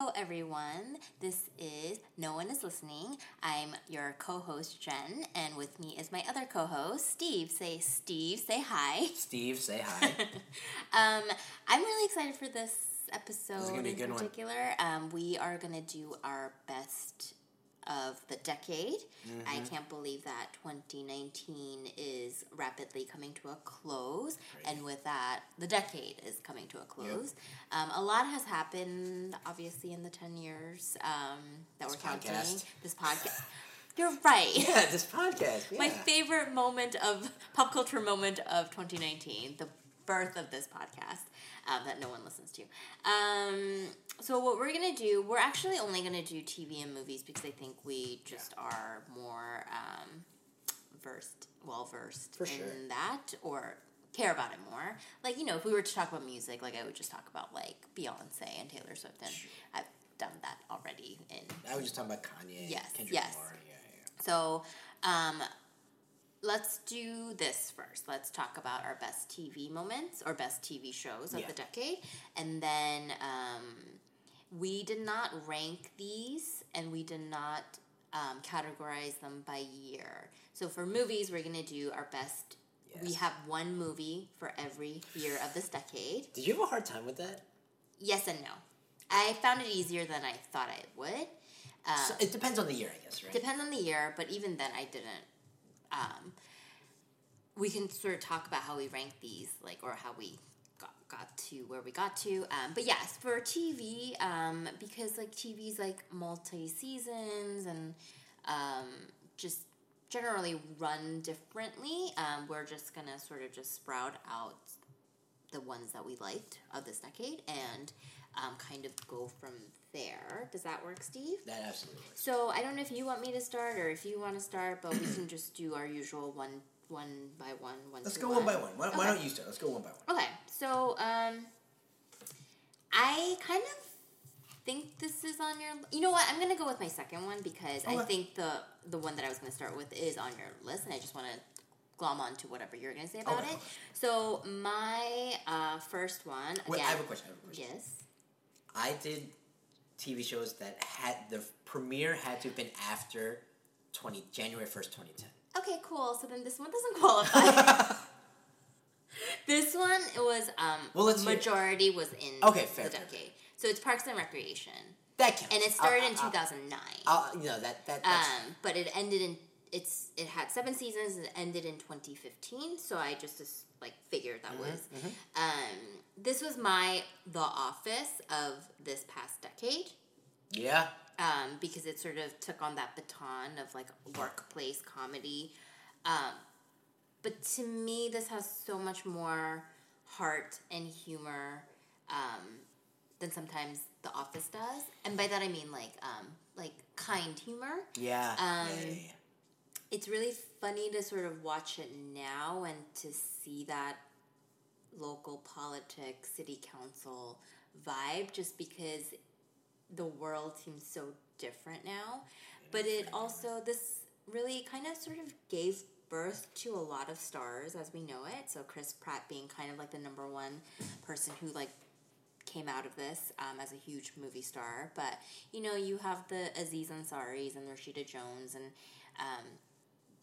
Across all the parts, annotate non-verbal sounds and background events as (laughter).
Hello, everyone. This is No One Is Listening. I'm your co host, Jen, and with me is my other co host, Steve. Say, Steve, say hi. (laughs) Steve, say hi. (laughs) Um, I'm really excited for this episode a in particular. Um, we are going to do our best of the decade. I Mm-hmm. can't believe that 2019 is rapidly coming to a close, and with that, the decade is coming to a close. Um, a lot has happened, obviously, in the 10 years um, that This we're counting. podcast. This podcast. You're right. yeah, this podcast. (laughs) Yeah. My favorite moment of pop culture moment of 2019, the birth of this podcast um, that no one listens to. Um, so what we're gonna do, we're actually only gonna do TV and movies because I think we just are more um, versed, well versed in sure. that, or care about it more. Like you know, if we were to talk about music, like I would just talk about like Beyonce and Taylor Swift, and I've done that already in I was just talking about Kanye. Yes, Kendrick yes. Lamar. Yeah, yeah. so, um, let's do this first. Let's talk about our best TV moments or best TV shows of Yeah. the decade. And then um, we did not rank these and we did not um, categorize them by year. So, for movies, we're going to do our best. We have one movie for every year of this decade. Did you have a hard time with that? Yes and no. I found it easier than I thought I would. Um, So it depends on the year, I guess, right? Depends on the year, but even then, I didn't. Um, we can sort of talk about how we rank these, like, or how we got, got to where we got to. Um, but yes, for TV, um, because like TV's like multi seasons and um, just generally run differently, um, we're just gonna sort of just sprout out the ones that we liked of this decade and um, kind of go from there. Does that work, Steve? that absolutely works. So I don't know if you want me to start or if you want to start, but we can just do our usual one one by one. one Let's go one by one. Why, why don't you start? Let's go one by one. Okay, so um, I kind of think this is on your. You know what? I'm gonna go with my second one because I think the the one that I was gonna start with is on your list, and I just want to glom on to whatever you're gonna say about Okay, it. So my uh, first one. Wait, again, I have a question. I have a question. Yes. I did TV shows that had the premiere had to have been after twenty January first, twenty ten. Okay, cool. So then this one doesn't (laughs) qualify. this one it was um Well, majority was in Okay, fair, the fair, decade. So it's Parks and Recreation. That counts. And it started I'll- in I'll- 2009. I'll, you know that that that's, um, but it ended in it's it had seven seasons and it ended in 2015. So I just, like figured that Mm-hmm, was um this was my The Office of this past decade. yeah. um, because it sort of took on that baton of like workplace comedy. Um, but to me, this has so much more heart and humor um, than sometimes The Office does, and by that I mean like um, like kind humor. Yeah. Um, yeah, yeah, yeah. It's really funny to sort of watch it now and to see that local politics, city council vibe, just because the world seems so different now. But it also, this really kind of sort of gave birth to a lot of stars as we know it. So Chris Pratt being kind of like the number one person who like came out of this um, as a huge movie star. But you know, you have the Aziz Ansari's and Rashida Jones and um,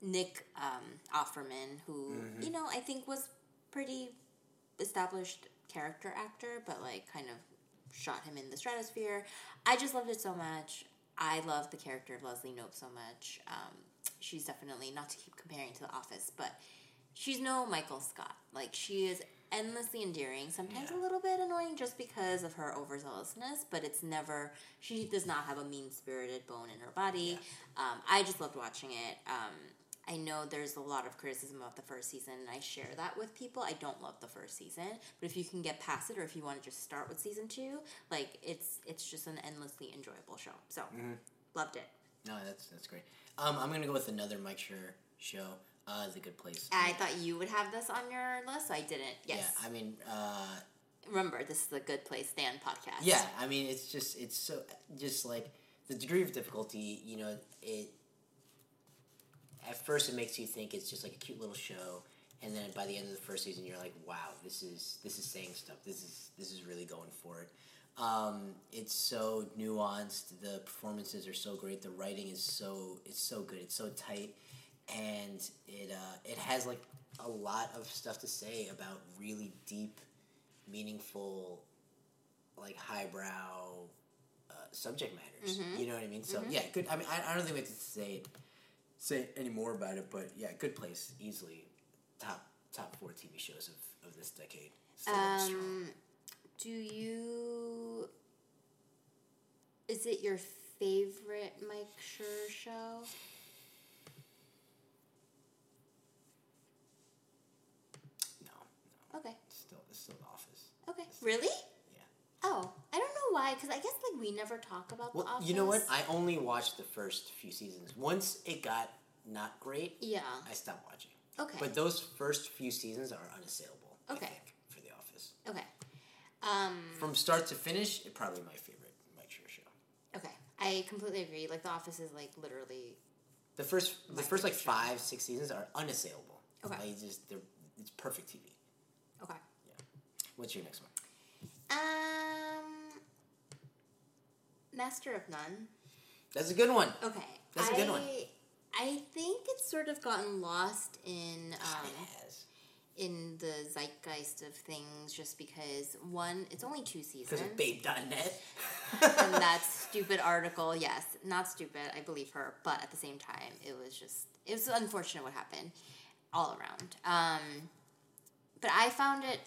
Nick um, Offerman, who you know I think was pretty established character actor, but like kind of shot him in the stratosphere. I just loved it so much. I love the character of Leslie Knope so much. Um, she's definitely not to keep comparing to The Office, but she's no Michael Scott. Like she is endlessly endearing, sometimes a little bit annoying just because of her overzealousness, but it's never she does not have a mean spirited bone in her body. Um, I just loved watching it. Um, I know there's a lot of criticism about the first season, and I share that with people. I don't love the first season, but if you can get past it, or if you want to just start with season two, like it's it's just an endlessly enjoyable show. So loved it. No, that's that's great. Um, I'm gonna go with another Mike Schur show. Uh, The Good Place. I thought you would have this on your list, so I didn't. Yes. Yeah, I mean, uh, Remember, this is the Good Place Stand podcast. yeah, I mean, it's just it's so just like the degree of difficulty. You know, it at first it makes you think it's just like a cute little show, and then by the end of the first season, you're like, wow, this is this is saying stuff. This is this is really going for it. Um, it's so nuanced. The performances are so great. The writing is so it's so good. It's so tight, and it uh, it has like a lot of stuff to say about really deep, meaningful, like highbrow uh, subject matters. You know what I mean? So yeah, good. I mean, I, I don't think we have to say say any more about it, but yeah, good place. Easily top top four TV shows of, of this decade. Still. Um, do you? Is it your favorite Mike Schur show? no, no. Okay. It's still it's still The Office. Okay. Really? Oh, I don't know why. Because I guess like we never talk about Well, the Office. you know what? I only watched the first few seasons. Once it got not great, yeah. I stopped watching. Okay. But those first few seasons are unassailable. I Okay. think, for The Office. okay. Um. From start to finish, it probably my favorite Mike Schur show. Okay. I completely agree. Like The Office is like literally. The first, the first like five, six seasons are unassailable. Okay. Like, just they're, it's perfect TV. Okay. Yeah. What's your next one? Um. Master of None. That's a good one. Okay. That's a good one. I- think it's sort of gotten lost in um, in the zeitgeist of things just because one, it's only two Because seasons. of Babe.net. (laughs) and that (laughs) stupid article, yes, not stupid, I believe her, but at the same time, it was just it was unfortunate what happened all around. Um, but I found it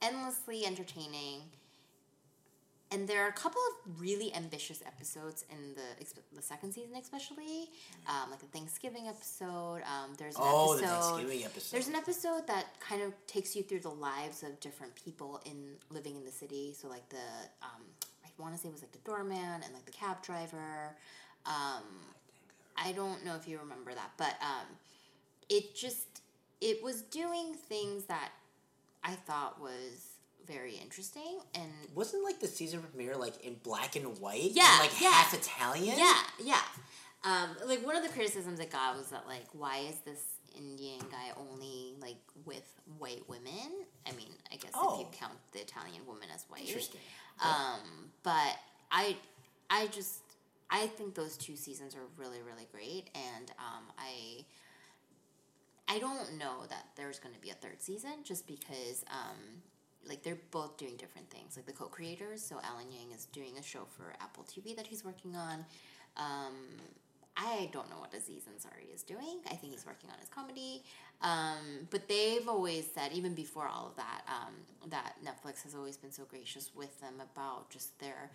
endlessly entertaining. And there are a couple of really ambitious episodes in the the second season, especially um, like the Thanksgiving episode. Um, there's an oh, the episode. Thanksgiving episode. There's an episode that kind of takes you through the lives of different people in living in the city. So like the um, I want to say it was like the doorman and like the cab driver. Um, I don't know if you remember that, but um, it just it was doing things that I thought was very interesting and Wasn't like the season premiere like in black and white? Yeah, and, like yeah. half Italian? Yeah, yeah. Um, like one of the criticisms it got was that like, why is this Indian guy only like with white women? I mean, I guess if Oh. you count the Italian woman as white. Interesting. Um, but I, I just I think those two seasons are really really great, and um, I. I don't know that there's going to be a third season just because um, like they're both doing different things. Like the co-creators, so Alan Yang is doing a show for Apple TV that he's working on. Um, I don't know what Aziz Ansari is doing. I think he's working on his comedy. Um, but they've always said, even before all of that, um, that Netflix has always been so gracious with them about just their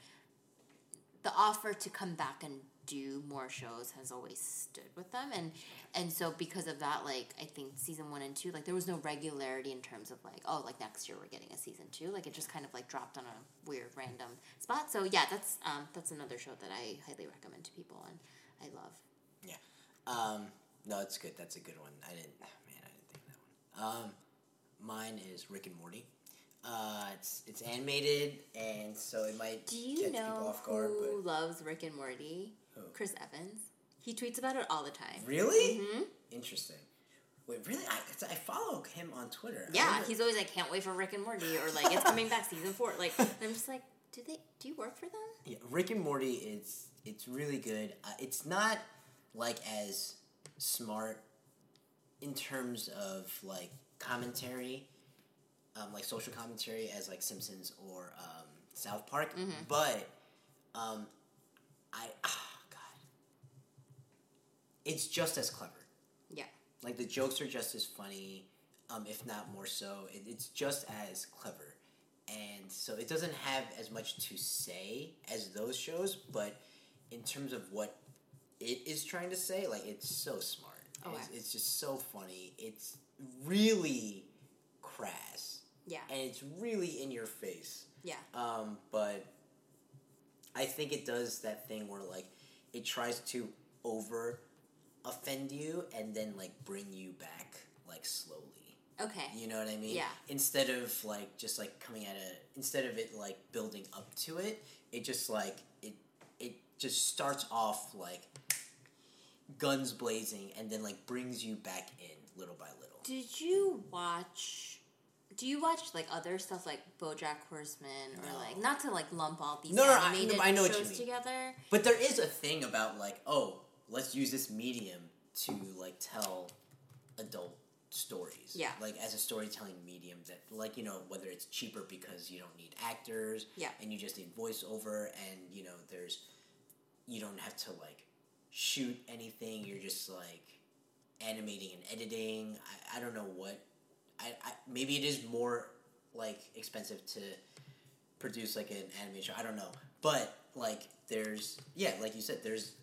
the offer to come back and do more shows has always stood with them and and so because of that like i think season one and two like there was no regularity in terms of like oh like next year we're getting a season two like it just kind of like dropped on a weird random spot so yeah that's um that's another show that i highly recommend to people and i love yeah Um, no, it's good. That's a good one. I didn't. Man, I didn't think of that one. Um, mine is Rick and Morty. Uh, it's it's animated, and so it might do you catch people know off guard. who loves rick and morty Who? chris evans he tweets about it all the time really hmm interesting. Wait, really? I, I follow him on Twitter. Yeah, he's always like, can't wait for Rick and Morty, or like, it's coming back season four. Like, (laughs) I'm just like, do they? Do you work for them? Yeah, Rick and Morty. It's it's really good. Uh, it's not like as smart in terms of like commentary, um, like social commentary as like Simpsons or um, South Park, but um, I God, it's just as clever. Yeah. Like the jokes are just as funny, um, if not more so. It, it's just as clever, and so it doesn't have as much to say as those shows. But in terms of what it is trying to say, like it's so smart. Oh, It's, wow. it's just so funny. It's really crass, Yeah. and it's really in your face. Yeah. Um, but I think it does that thing where like it tries to over offend you and then like bring you back like slowly. Okay. You know what I mean? Yeah. Instead of like just like coming at it instead of it like building up to it, it just like it it just starts off like guns blazing and then like brings you back in little by little. Did you watch do you watch like other stuff like BoJack Horseman or No. like not to like lump all these No, no, I- animated I know what you mean. together? But there is a thing about like, oh, let's use this medium to like tell adult stories. Yeah. Like as a storytelling medium that like, you know, whether it's cheaper because you don't need actors Yeah. and you just need voiceover and, you know, there's you don't have to like shoot anything, you're just like animating and editing. I, I don't know what I, I maybe it is more like expensive to produce like an animation. I don't know, but like there's yeah, like you said, there's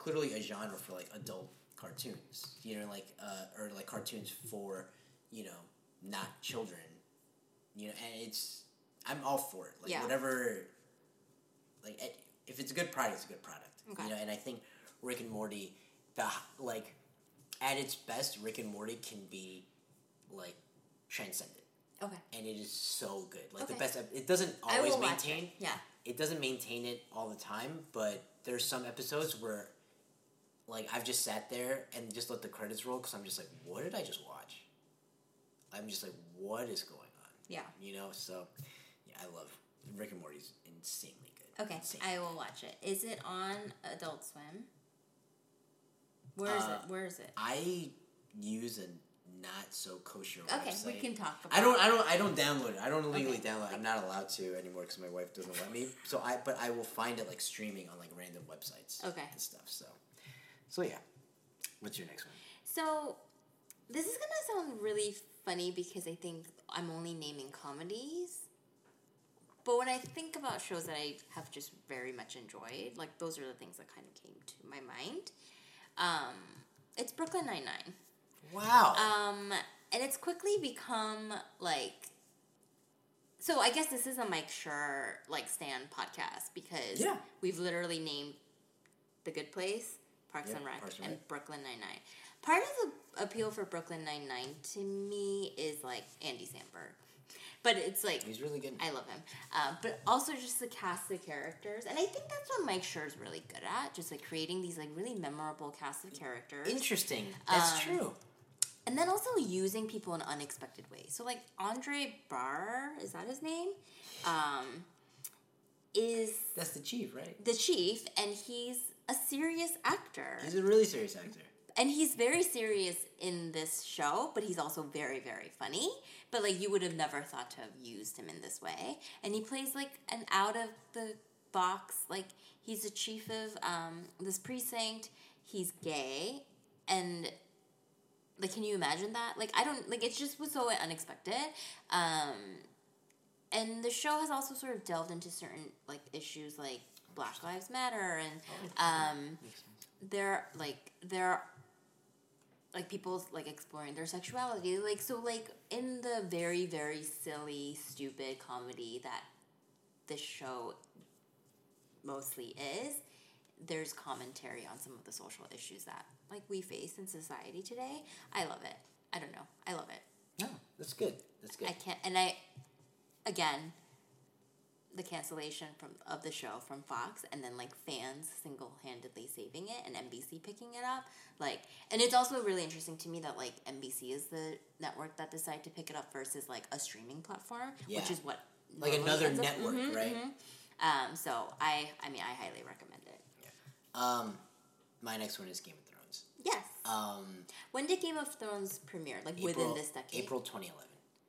clearly a genre for like adult cartoons. You know, like uh, or like cartoons for you know not children. You know, and it's I'm all for it. Like Yeah. whatever. Like if it's a good product, it's a good product. Okay. You know, and I think Rick and Morty, the like at its best, Rick and Morty can be like transcendent Okay. and it is so good. Like the best. It doesn't always maintain. it. Yeah. It doesn't maintain it all the time, but there's some episodes where, like, I've just sat there and just let the credits roll because I'm just like, what did I just watch? I'm just like, what is going on? Yeah. You know. So, yeah, I love Rick and Morty's insanely good. Okay. Insane. I will watch it. Is it on Adult Swim? Where is Uh, it? Where is it? I use a not so kosher Okay, website. we can talk about. I don't. I don't. I don't download it. I don't illegally Okay. download. it. I'm not allowed to anymore because my wife doesn't let me. So I. But I will find it like streaming on like random websites. Okay. And stuff. So. So yeah. What's your next one? So, this is gonna sound really funny because I think I'm only naming comedies. But when I think about shows that I have just very much enjoyed, like those are the things that kind of came to my mind. Um, it's Brooklyn Nine Nine. Wow. Um, and it's quickly become like. So I guess this is a Mike Schur like Stan podcast because Yeah. we've literally named The Good Place, Parks Yeah, and Rec, Parks and Rec. Brooklyn Nine Nine. Part of the appeal for Brooklyn Nine Nine to me is like Andy Samberg, but it's like He's really good. I love him. Uh, but also just the cast of characters. And I think that's what Mike Schur is really good at, just like creating these like really memorable cast of characters. Interesting. That's Um, true. And then also using people in unexpected ways. So like Andre Barr, is that his name? Um, is That's the chief, right? the chief and he's a serious actor. He's a really serious actor. and he's very serious in this show, but he's also very, very funny. But like you would have never thought to have used him in this way. And he plays like an out of the box, like he's a chief of um, this precinct. He's gay, and like, can you imagine that? Like, I don't like. It just was so unexpected. Um, and the show has also sort of delved into certain like issues like Black Lives Matter and um, they're like they're like people like exploring their sexuality. Like so like in the very very silly stupid comedy that this show mostly is there's commentary on some of the social issues that like we face in society today. I love it. I don't know. I love it. No, that's good. That's good. i can't and i again the cancellation from of the show from Fox and then like fans single-handedly saving it and NBC picking it up like and it's also really interesting to me that like NBC is the network that decided to pick it up versus like a streaming platform which is what Like another network, Mhm, right? mhm. um so I I mean I highly recommend it yeah. Um, my next one is Game of Thrones. yes Um, when did Game of Thrones premiere like within this decade April 2011,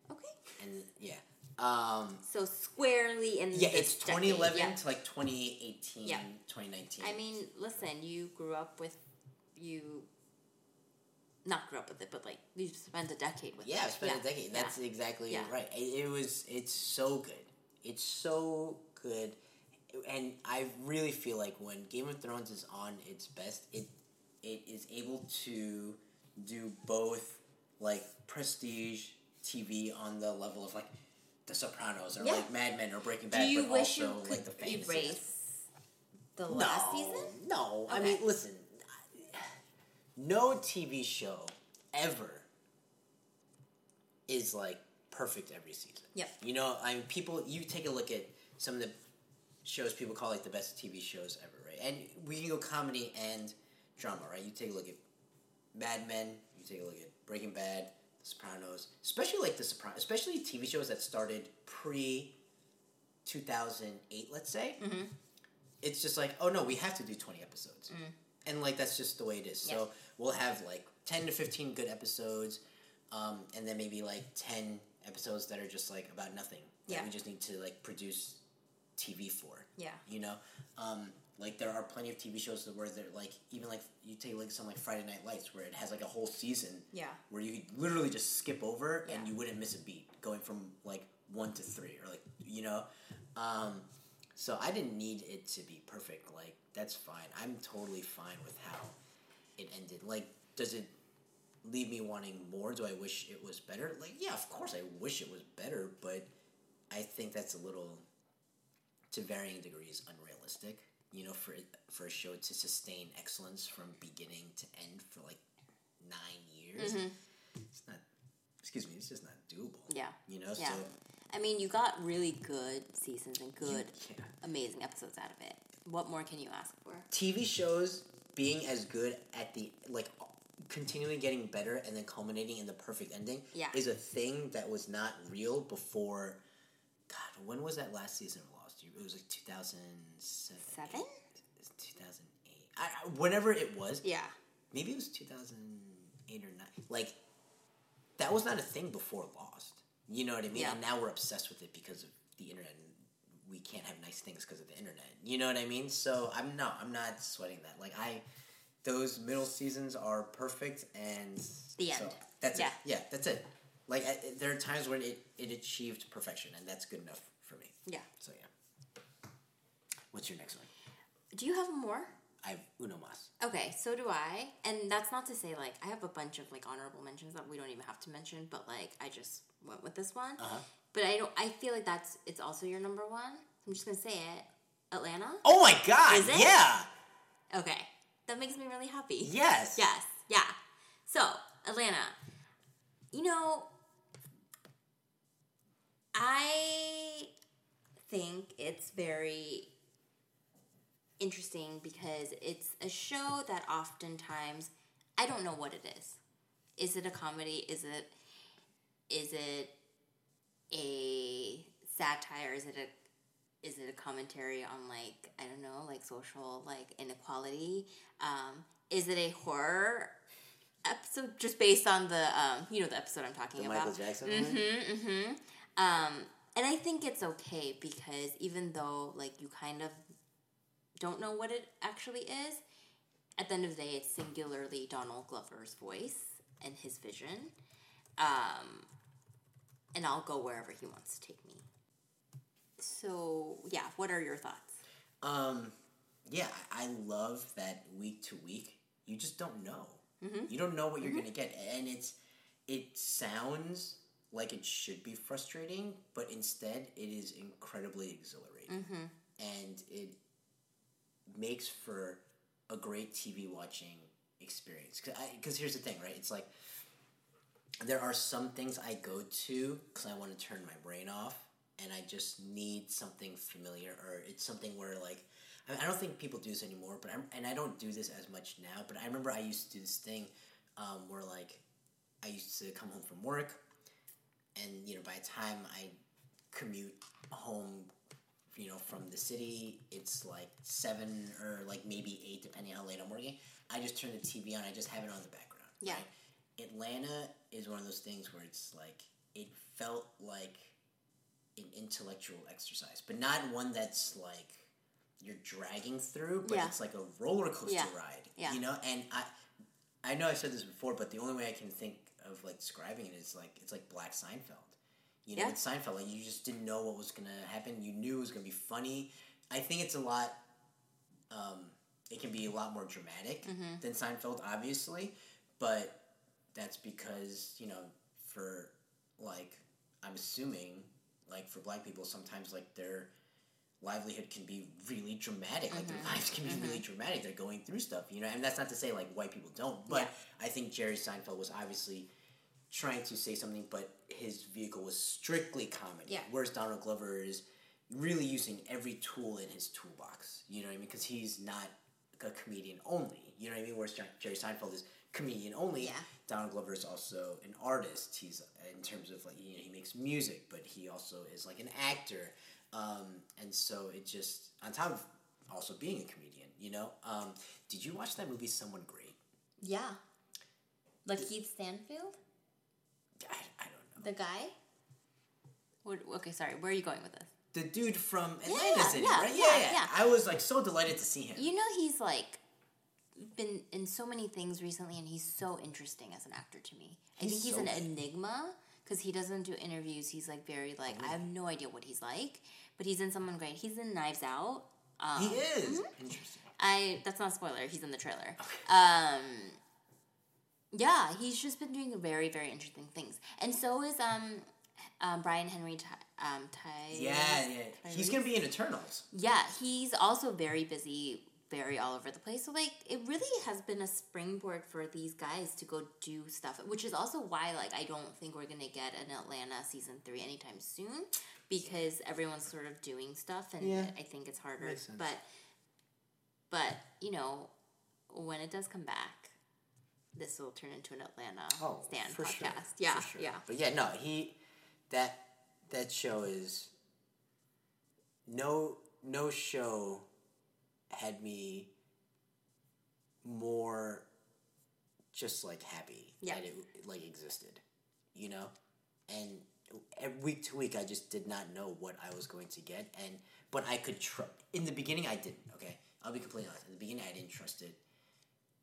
okay and yeah. Um, so squarely in yeah, it's 2011 yeah. to like 2018, Yeah. 2019. I mean, listen, you grew up with you. Not grew up with it, but like you spent a decade with yeah, it. I spent a decade. yeah. That's exactly Yeah. right. It, it was. It's so good. It's so good, and I really feel like when Game of Thrones is on its best, it it is able to do both like prestige TV on the level of like The Sopranos or Yeah. like Mad Men or Breaking Bad. Do you but wish you could like the fantasy. erase the last no, season? No, I mean, listen. No TV show ever is like perfect every season. Yeah, You know, I mean, people. You take a look at some of the shows people call like the best TV shows ever, right? And we can go comedy and drama, right? You take a look at Mad Men. You take a look at Breaking Bad, The Sopranos, especially like The Sopranos, especially TV shows that started pre two thousand eight, let's say. Mm-hmm. It's just like, oh no, we have to do twenty episodes, and like that's just the way it is. So we'll have like ten to fifteen good episodes, um, and then maybe like ten episodes that are just like about nothing. that Yeah. we just need to like produce TV for Yeah. you know um, like there are plenty of tv shows where they're like even like you take like some like friday night lights where it has like a whole season Yeah. where you could literally just skip over Yeah. and you wouldn't miss a beat going from like one to three or like you know um, so i didn't need it to be perfect like that's fine i'm totally fine with how it ended like does it leave me wanting more do i wish it was better like yeah of course i wish it was better but i think that's a little to varying degrees unrealistic. You know, for for a show to sustain excellence from beginning to end for like nine years, mm-hmm. it's not. Excuse me, it's just not doable. Yeah. You know, Yeah. so I mean, you got really good seasons and good, yeah. amazing episodes out of it. What more can you ask for? TV shows being as good at the like continually getting better and then culminating in the perfect ending Yeah. is a thing that was not real before. God, when was that last season of? It was like two thousand seven. Two thousand eight. I, whenever it was, Yeah. maybe it was 2008 or 9 like that was not a thing before lost you know what i mean Yeah. and now we're obsessed with it because of the internet and we can't have nice things because of the internet you know what i mean so i'm not i'm not sweating that like i those middle seasons are perfect and The so end. that's Yeah. it yeah that's it like I, there are times when it, it achieved perfection and that's good enough for me Yeah. so yeah what's your next one Do you have more? i have uno mas Okay, so do I. And that's not to say like I have a bunch of like honorable mentions that we don't even have to mention, but like I just went with this one. Uh-huh. But I don't I feel like that's it's also your number one. I'm just gonna say it. Atlanta? oh my god yeah Okay. That makes me really happy. yes Yes, yeah. So, Atlanta. You know, I think it's very interesting because it's a show that oftentimes I don't know what it is. Is it a comedy? Is it is it a satire? Is it a is it a commentary on like I don't know, like social like inequality? Um, is it a horror episode just based on the um, you know the episode I'm talking the about? Michael Jackson? Mm-hmm, mm-hmm. Um, and I think it's okay because even though like you kind of don't know what it actually is, at the end of the day, it's singularly Donald Glover's voice and his vision. Um, and I'll go wherever he wants to take me. So yeah, what are your thoughts? Um, yeah, I love that week to week. You just don't know. You don't know what you're gonna get, and it's it sounds like it should be frustrating, but instead it is incredibly exhilarating, and it makes for a great TV watching experience. Because here's the thing, right? It's like there are some things I go to because I want to turn my brain off, and I just need something familiar, or it's something where like I, I don't think people do this anymore, but I'm and I don't do this as much now. But I remember I used to do this thing um, where like I used to come home from work, and you know by the time I commute home you know, from the city, it's like seven or like maybe eight, depending how late I'm working. I just turn the TV on. I just have it on the background. Yeah. right? Atlanta is one of those things where it's like it felt like an intellectual exercise, but not one that's like you're dragging through, but Yeah. it's like a roller coaster Yeah. ride. Yeah. You know, and I, I know I said this before, but the only way I can think of like describing it is like it's like Black Seinfeld. You know, Yeah. with Seinfeld, like you just didn't know what was gonna happen. You knew it was gonna be funny. I think it's a lot. Um, it can be a lot more dramatic Mm-hmm. than Seinfeld, obviously, but that's because you know, for like, I'm assuming, like for Black people, sometimes like their livelihood can be really dramatic. Like Mm-hmm. their lives can be really dramatic. They're going through stuff, you know. And that's not to say like white people don't, but I think Jerry Seinfeld was obviously trying to say something, but his vehicle was strictly comedy. Yeah. Whereas Donald Glover is really using every tool in his toolbox. You know what I mean? Because he's not a comedian only. You know what I mean? Whereas Jerry Seinfeld is comedian only. Yeah. Donald Glover is also an artist. He's in terms of like you know he makes music, but he also is like an actor. Um, and so it just on top of also being a comedian, you know. Um, did you watch that movie Someone Great? Yeah. Lakeith Stanfield, I, I don't know. the guy. What, okay, sorry. Where are you going with this? The dude from Atlanta Yeah, City, yeah, right? yeah, yeah. I was like so delighted to see him. You know, he's like been in so many things recently, and he's so interesting as an actor to me. I He's think he's so an good. enigma because he doesn't do interviews. He's like very like I have no idea what he's like, but he's in someone great. He's in Knives Out. Um, he is interesting. I that's not a spoiler. He's in the trailer. Um, yeah, he's just been doing very very interesting things, and so is um, um Brian Henry Ty, um Ty. Yeah, yeah. He's gonna be in Eternals. Yeah, he's also very busy, very all over the place. So like, it really has been a springboard for these guys to go do stuff, which is also why like I don't think we're gonna get an Atlanta season three anytime soon because everyone's sort of doing stuff, and Yeah. I think it's harder. But but you know, when it does come back. This will turn into an Atlanta Oh, for podcast. sure, Yeah, for sure. yeah. But yeah, no, he that that show is no no show had me more just like happy Yeah. that it like existed, you know, and every week to week I just did not know what I was going to get, and but I could trust. In the beginning, I didn't. Okay, I'll be completely honest. In the beginning, I didn't trust it,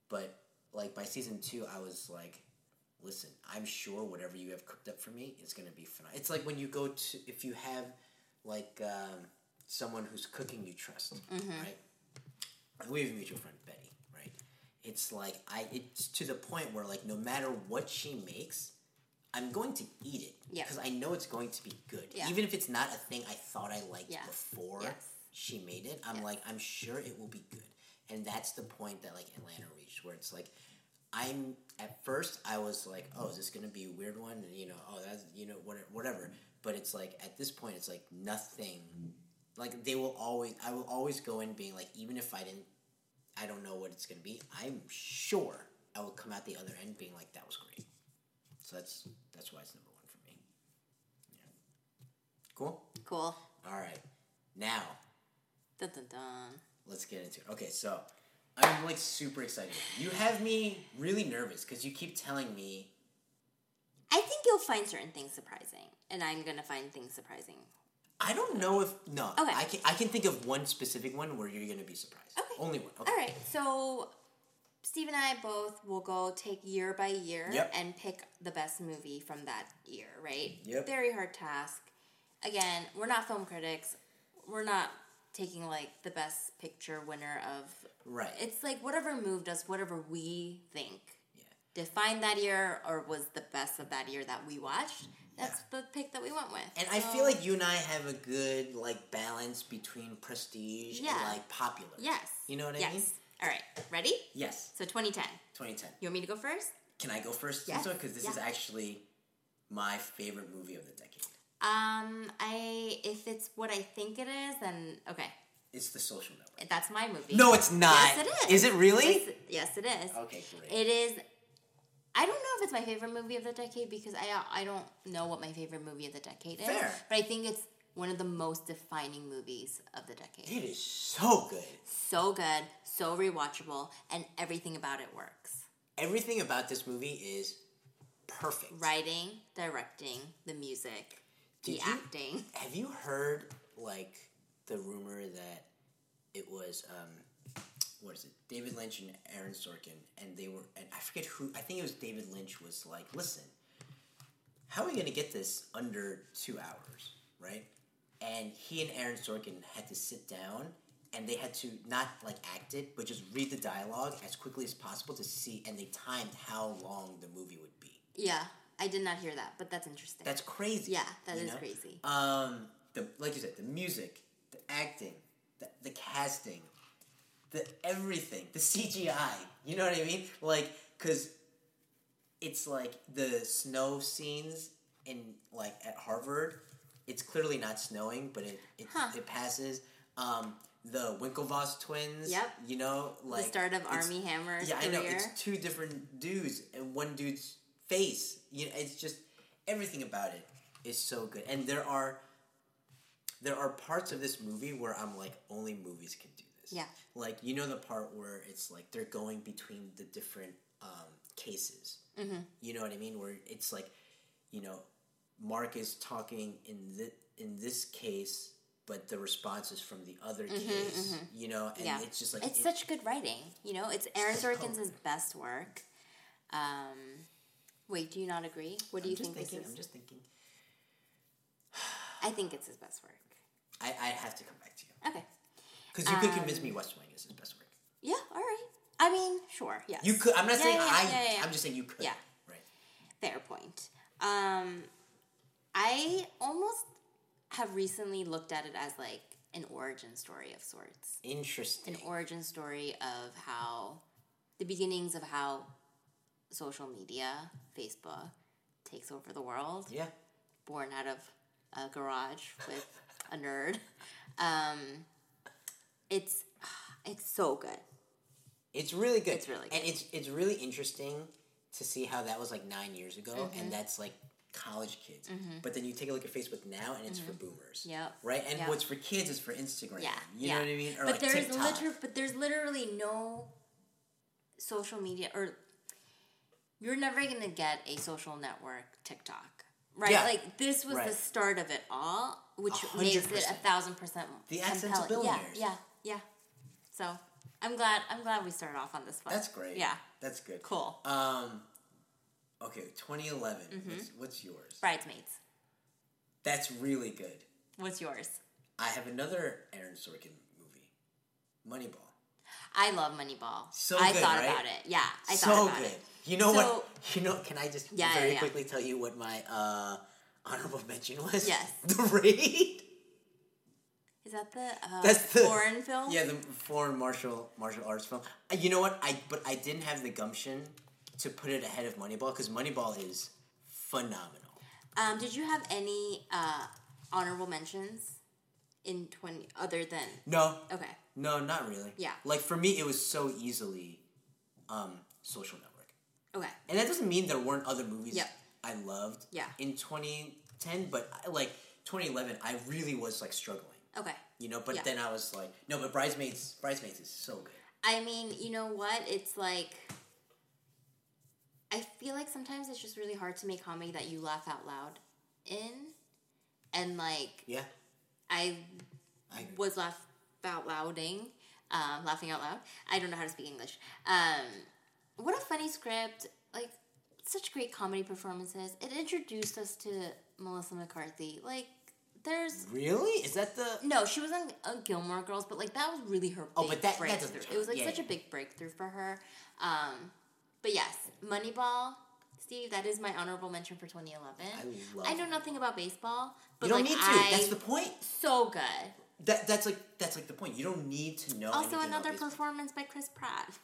but like by season two, I was like, listen, I'm sure whatever you have cooked up for me is gonna be phenomenal. It's like when you go to if you have like um, someone who's cooking you trust, right? We have a mutual friend, Betty, right? It's like I it's to the point where like no matter what she makes, I'm going to eat it Yeah. because I know it's going to be good, Yeah. even if it's not a thing I thought I liked Yeah. before Yes. she made it. I'm like I'm sure it will be good, and that's the point that like Atlanta reached, where it's like I'm at first I was like, oh, is this gonna be a weird one? And you know, oh, that's you know whatever, whatever. But it's like at this point, it's like nothing. Like they will always, I will always go in being like, even if I didn't, I don't know what it's gonna be. I'm sure I will come out the other end being like, that was great. So that's that's why it's number one for me. Yeah. Cool. Cool. All right. Now Dun dun dun. Let's get into it. Okay, so I'm like super excited. You have me really nervous because you keep telling me. I think you'll find certain things surprising, and I'm gonna find things surprising. I don't know if no. Okay. I can I can think of one specific one where you're gonna be surprised. Okay. Only one. Okay. All right, so Steve and I both will go take year by year Yep. and pick the best movie from that year, right? Yep. Very hard task. Again, we're not film critics. We're not taking like the best picture winner of. Right. It's like whatever moved us, whatever we think Yeah. defined that year or was the best of that year that we watched. That's the pick that we went with. And I feel like you and I have a good like balance between prestige Yeah. and like popular. yes, You know what I yes. mean? All right, ready? Yes. So 2010. 2010. You want me to go first? Can I go first? Yes. Because this is actually my favorite movie of the decade. Um, I if it's what I think it is, then okay, It's The Social Network. that's my movie. No, it's not. Yes, it is. Is it really? Yes, yes, it is. Okay, great. It is. I don't know if it's my favorite movie of the decade because I I don't know what my favorite movie of the decade is. Fair. But I think it's one of the most defining movies of the decade. it is so good. So good, so rewatchable, and everything about it works. Everything about this movie is perfect. Writing, directing, the music, the you- acting. (laughs) Have you heard like the rumor that it was um what is it? David Lynch and Aaron Sorkin and they were and I forget who I think it was David Lynch was like, "Listen, how are we going to get this under 2 hours?" Right? And he and Aaron Sorkin had to sit down and they had to not like act it, but just read the dialogue as quickly as possible to see and they timed how long the movie would be. Yeah, I did not hear that, but that's interesting. That's crazy. yeah, that is know? crazy. Um, the like you said, the music, the acting, the, the casting, the everything, the CGI. You know what I mean? Like, cause it's like the snow scenes in like at Harvard. It's clearly not snowing, but it it, Huh. it passes. Um, the Winklevoss twins. Yep. You know, like the start of Armie Hammer's Yeah, I know. It's two different dudes and one dude's face. You know, it's just everything about it is so good. And there are there are parts of this movie where I'm like, only movies can do this. Yeah. Like you know the part where it's like they're going between the different um, cases. Mm-hmm. You know what I mean? Where it's like, you know, Mark is talking in the in this case. But the response is from the other case, you know, and Mm-hmm, yeah, it's just like it's it- such good writing. You know, it's Aaron So Sorkin's best work. Um, wait, do you not agree? What do I'm you think thinking. this is? I'm just thinking. I think it's his best work. I I have to come back to you. Okay. Because you could convince Um, me West Wing is his best work. Yeah. All right. I mean, sure. Yes. You could. I'm not Yeah, saying yeah, I. yeah. I'm just saying you could. Yeah. Right. Fair point. Um, I almost have recently looked at it as like an origin story of sorts. Interesting. An origin story of how the beginnings of how social media, Facebook, takes over the world. yeah. Born out of a garage with a nerd. Um, it's (sighs) it's so good. It's really good. It's really And it's it's really interesting to see how that was like nine years ago, Mm-hmm. and that's like college kids. But then you take a look at Facebook now, and it's for boomers. Mm-hmm. Yep. Right. And Yep. what's for kids is for Instagram. Yeah, You yeah. know what I mean? Or but like there's liter- but there's literally no social media or you're never gonna get a social network TikTok, right? Yeah. Like this was the start of it all, which A hundred makes it a thousand percent The accents of compelling. Yeah, yeah, yeah. So I'm glad I'm glad we started off on this one. That's great. Yeah, That's good. cool. Um. Okay, 2011. Mm-hmm. What's, what's yours? Bridesmaids. That's really good. What's yours? I have another Aaron Sorkin movie, Moneyball. I love Moneyball. So I good, thought right? about it. Yeah, I so thought about good. it. You know So- what? You know? Can I just Yeah, very yeah, yeah. quickly tell you what my uh, honorable mention was? Yes. (laughs) The Raid. Is that the, uh, That's the foreign film? Yeah, the foreign martial martial arts film. Uh, you know what? I but I didn't have the gumption to put it ahead of Moneyball because Moneyball is phenomenal. Um, did you have any uh, honorable mentions in twenty other than No, okay? No, not really. Yeah. Like for me, it was so easily um, Social Network, Okay, and that doesn't mean there weren't other movies Yep. I loved. Yeah. In 2010, but I- like 2011, I really was like struggling. okay. You know, but Yeah. then I was like, no, but Bridesmaids, Bridesmaids is so good. I mean, you know what? It's like I feel like sometimes it's just really hard to make comedy that you laugh out loud in, and like Yeah, I I was laugh out louding, um, laughing out loud. I don't know how to speak English. Um, what a funny script! Like such great comedy performances. It introduced us to Melissa McCarthy. Like there's Really? Is that the? no, she was on uh, Gilmore Girls, but like that was really her. Oh, but that- that breakthrough. doesn't it was like. Yeah, such a big breakthrough for her. Um, but yes, Moneyball. Steve, that is my honorable mention for 2011. I I know nothing about baseball, but You don't like need to. I, That's the point. so good. That that's like that's like the point. You don't need to know. Also, another performance by Chris Pratt.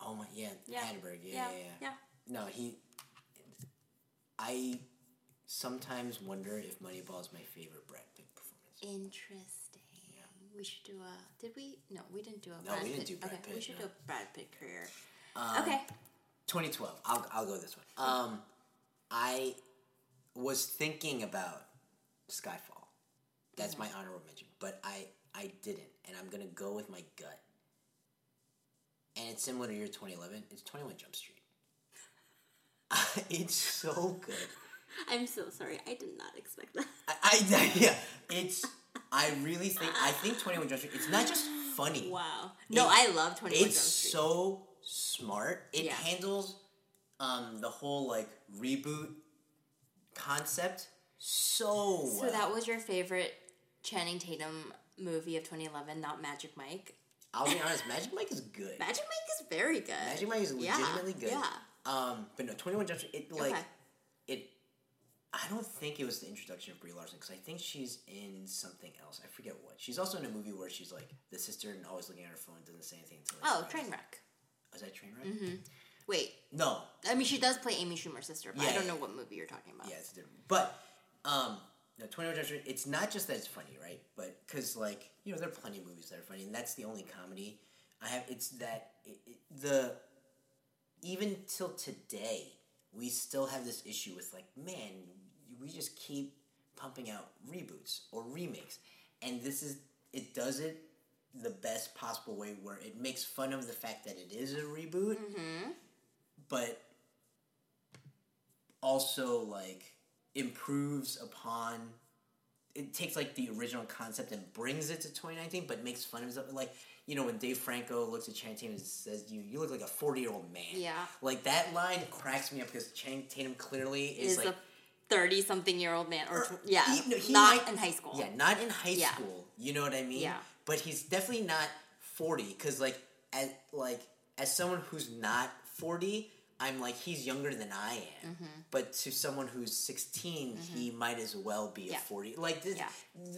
Oh my yeah, Yeah. Hatteberg. Yeah, yeah, yeah, No, he. I sometimes wonder if Moneyball is my favorite Brad Pitt performance. Interesting. Yeah. We should do a. Did we? No, we didn't do a. No, Brad we didn't Pitt. do Brad okay, we should no. do a Brad Pitt career. Um, okay. 2012. I'll I'll go this one. Um, I was thinking about Skyfall. That's my honorable mention, but I I didn't, and I'm gonna go with my gut. And it's similar to your 2011. It's 21 Jump Street. (laughs) it's so good. I'm so sorry. I did not expect that. I, I (laughs) yeah. It's I really think I think 21 Jump Street. It's not just funny. Wow. No, It- I love 21 Jump Street. It's so smart. It Yeah. handles um, the whole like reboot concept so well. so that was your favorite Channing Tatum movie of 2011, not Magic Mike. I'll be honest, (laughs) Magic Mike is good. Magic Mike is very good. Magic Mike is Yeah, legitimately good. Yeah. Um, but no, Twenty One Jump Street. It like Okay. it. I don't think it was the introduction of Brie Larson because I think she's in something else. I forget what. She's also in a movie where she's like the sister and always looking at her phone, doesn't say anything until. Oh, it's Trainwreck. Mm-hmm. Was that Trainwreck? Wait, No, I mean she does play Amy Schumer's sister, but I don't yeah. know what movie you're talking about. Yeah, it's different. But um, no, 21 Jump Street, it's not just that it's funny, right? But because like you know there are plenty of movies that are funny, and that's the only comedy I have. It's that it, it, the even till today we still have this issue with like man we just keep pumping out reboots or remakes, and this is it does it the best possible way where it makes fun of the fact that it is a reboot, mm-hmm. but also like improves upon it takes like the original concept and brings it to 2019 but makes fun of it like you know when dave franco looks at channing tatum and says you you look like a 40 year old man Yeah. like that line cracks me up because channing tatum clearly is, Is like a thirty something year old man, or, or- yeah, he- no, he not might- in high school. yeah not in high Yeah. school you know what i mean Yeah. but he's definitely not 40 because like as like as someone who's not 40 i'm like he's younger than i am Mm-hmm. but to someone who's 16 he might as well be Yeah. a 40 like this, Yeah.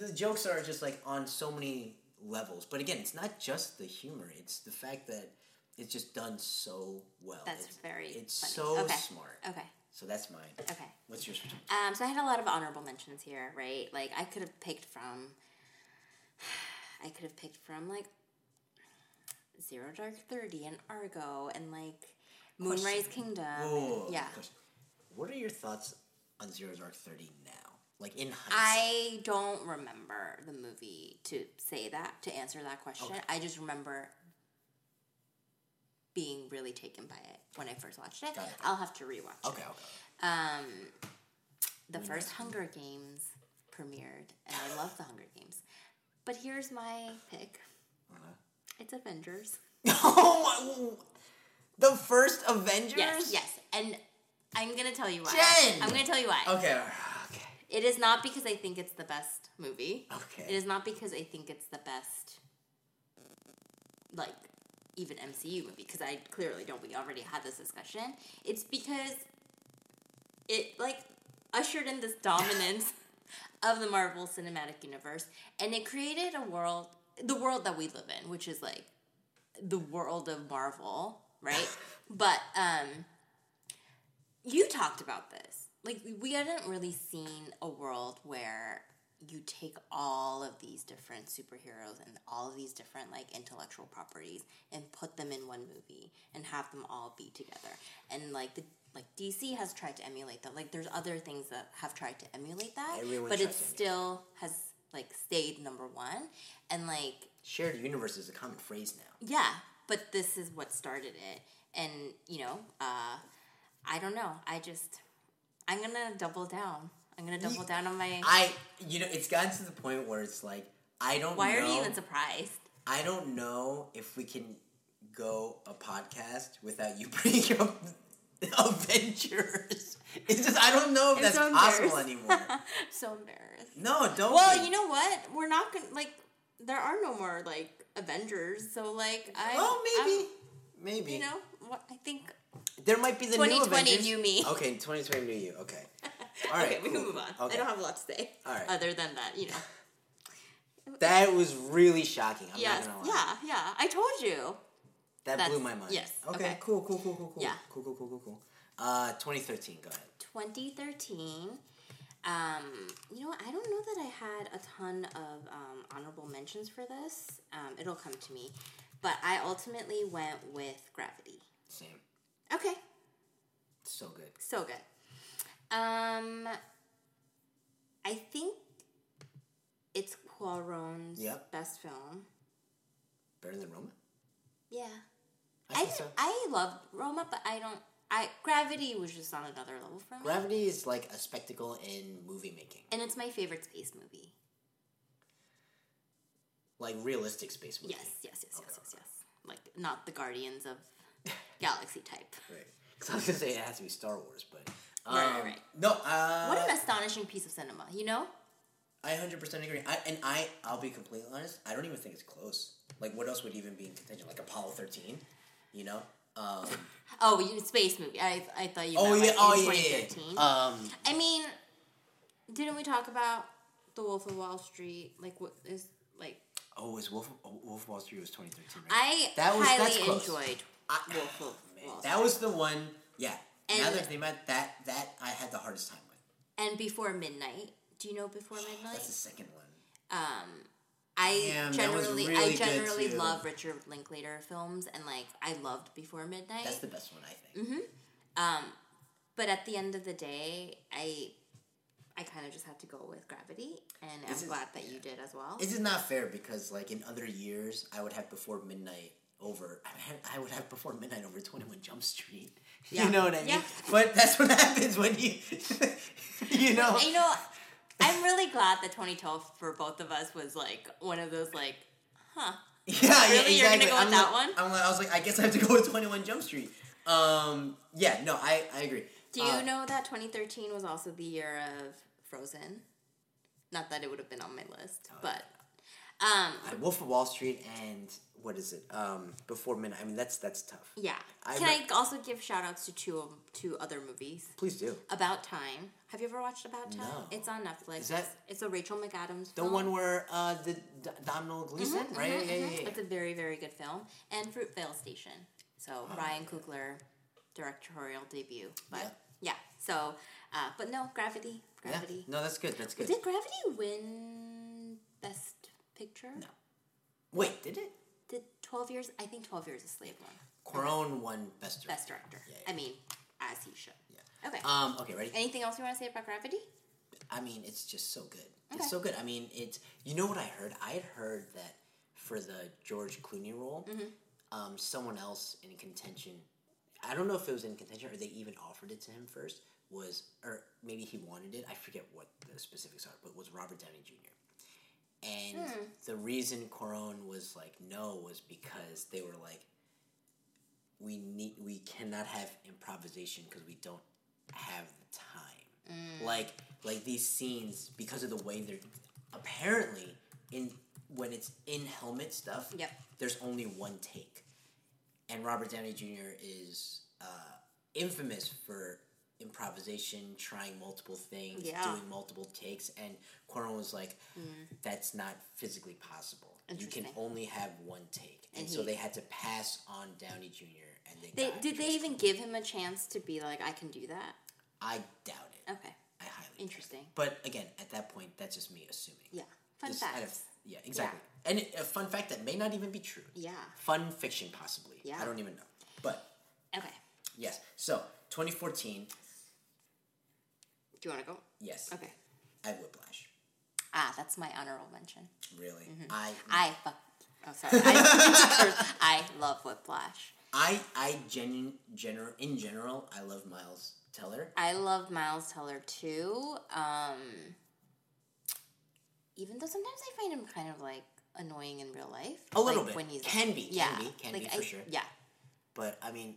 the jokes are just like on so many levels but again it's not just the humor it's the fact that it's just done so well That's it's, very it's funny. so Okay. smart Okay. so that's mine Okay. what's yours Um, so I had a lot of honorable mentions here, right? Like I could have picked from, (sighs) I could have picked from like Zero Dark Thirty and Argo and like Moonrise Kingdom. Oh, yeah. question. What are your thoughts on Zero Dark Thirty now? Like in hindsight. I don't remember the movie to say that to answer that question. Okay. I just remember being really taken by it when I first watched it. It. I'll have to rewatch okay, it. okay. Um, the first Hunger Games premiered, and I love the Hunger Games. But here's my pick. Uh-huh. It's Avengers. (laughs) Oh, my- the first Avengers. Yes, yes, and I'm gonna tell you why. Jen! I'm gonna tell you why. Okay. Okay. It is not because I think it's the best movie. Okay. It is not because I think it's the best, like, even MCU movie, because I clearly don't. We already had this discussion. It's because it, like, ushered in this (laughs) dominance of the Marvel Cinematic Universe, and it created a world, the world that we live in, which is, like, the world of Marvel, right? but, um, you talked about this. Like we hadn't really seen a world where you take all of these different superheroes and all of these different like intellectual properties and put them in one movie and have them all be together. And like the like DC has tried to emulate that. Like there's other things that have tried to emulate that, Everyone but it still has like stayed number 1 and like Shared universe is a common phrase now. yeah, but this is what started it. And, you know, uh, I don't know. I just, I'm going to double down. I'm going to double down on my. I, you know, it's gotten to the point where it's like I don't. Why know, are you even surprised? I don't know if we can go a podcast without you (laughs) bringing up Avengers. It's just I don't know if I'm that's so possible anymore. (laughs) So embarrassed. No, don't. Well, be. you know what? We're not going to, like, there are no more, like, Avengers. So, like, I. Well, maybe, I'm- maybe. you know, what, I think. there might be the new 2020 Avengers. you me. Okay, 2020 new you. Okay. (laughs) All right. okay, we can move on. Okay. I don't have a lot to say. All right. Other than that, you know. (laughs) That was really shocking. I'm Yes. not gonna lie. Yeah, yeah. I told you. That That's- blew my mind. yes, Okay, okay. Cool. Cool. Cool. Cool. Cool. Yeah. Cool. Cool. Cool. Cool. Cool. Uh, 2013. Go ahead. 2013. Um, you know? I don't know that I had a ton of um, honorable mentions for this. Um, it'll come to me. But I ultimately went with Gravity. Same. Okay, So good. so good. Um, I think it's Cuaron's Yep. best film. Better than Roma. Yeah. I I, so. I love Roma, but I don't. I Gravity was just on another level for me. Gravity is like a spectacle in movie making, and it's my favorite space movie. like realistic space movie. Yes, yes, yes, yes, yes, yes. Like not the Guardians of (laughs) Galaxy type. Right. Because I was gonna say it has to be Star Wars, but um, Right, right, right. no. Uh, What an astonishing piece of cinema, you know? I hundred percent agree. I, and I, I'll be completely honest. I don't even think it's close. Like, what else would even be in contention? Like Apollo thirteen, you know? Um, Oh, you space movie. I I thought you. oh meant, yeah, like, oh yeah, yeah, Um, I mean, didn't we talk about The Wolf of Wall Street? Like, what is like? oh, is Wolf oh, Wolf of Wall Street was twenty thirteen, right? I That was- highly enjoyed I- Wolf of Man, Wall that was the one. Yeah. now And- that I think about that, that I had the hardest time with. and Before Midnight Do you know Before (sighs) Midnight? That's the second one. Um, I Damn, generally, really I generally love Richard Linklater films, and like I loved Before Midnight. That's the best one, I think. Mm-hmm. Um, but at the end of the day, I, I kind of just had to go with Gravity, and This I'm is- glad that you did as well. This is not fair because, like, in other years, I would have Before Midnight over. I, had, I would have Before Midnight over Twenty One Jump Street. (laughs) Yeah. You know what I mean? Yeah. But that's what (laughs) happens when you, (laughs) you know. you know, I'm really glad that 2012 for both of us was like one of those like, huh? (laughs) Yeah, yeah, Really? You're gonna go with I'm that like- one? I'm like, I was like, I guess I have to go with Twenty One Jump Street. Um, yeah, no, I, I agree. Do you Uh, know that 2013 was also the year of Frozen? Not that it would have been on my list, Oh, but um, Wolf of Wall Street and what is it? Um, Before Midnight. I mean, that's that's tough. yeah. I Can re- I also give shout outs to two two other movies? Please do. About Time. Have you ever watched About Time? No. It's on Netflix. Is that- It's a Rachel McAdams The film. one where uh, the D- Domhnall Gleeson, right? Mhm, yeah, yeah, mhm. yeah. It's a very, very good film. And Fruitvale Station. So Oh, Ryan Coogler, directorial debut. But Yeah. yeah, so, uh, but no, Gravity. Gravity. No, that's good. That's good. Did Gravity win Best Picture? No. Wait, did it? Did 12 Years? I think 12 Years a Slave won. Cuaron won Best Director. Best Director. I mean, as he should. Okay. Um. Okay. Ready? Anything else you want to say about Gravity? I mean, it's just so good. Okay. It's so good. I mean, it's you know what I heard? I had heard that for the George Clooney role, Mm-hmm. um, someone else in contention. I don't know if it was in contention or they even offered it to him first. Was or maybe he wanted it. I forget what the specifics are, but was Robert Downey Jr. And Hmm. the reason Cuaron was like no was because they were like, we need we cannot have improvisation because we don't have the time. Like like these scenes because of the way they're apparently in when it's in helmet stuff. Yep. There's only one take, and Robert Downey Jr. is uh, infamous for improvisation, trying multiple things, Yeah. doing multiple takes, and Cuaron was like, "That's not physically possible. You can only have one take." And, And so they had to pass on Downey Jr. and they, They, did they even give him a chance to be like, I can do that? I doubt it. Okay. I highly doubt it. Interesting. But again, at that point, that's just me assuming. Yeah. Fun Just fact. out of- yeah, exactly. And it, a fun fact that may not even be true. Yeah. Fun fiction, possibly. Yeah. I don't even know. But Okay. yes. So 2014. Do you want to go? Yes. Okay. I had Whiplash. Ah, that's my honorable mention. Really. Mm-hmm. I. I (laughs) fuck. Oh, sorry. I, (laughs) I love Whiplash. I. I. Genu- gener- in general, I love Miles Teller. I love Miles Teller too. Um, even though sometimes I find him kind of like annoying in real life. A little Like, bit. when he's Can be, can yeah, be, can like, be for I- sure. Yeah, But I mean,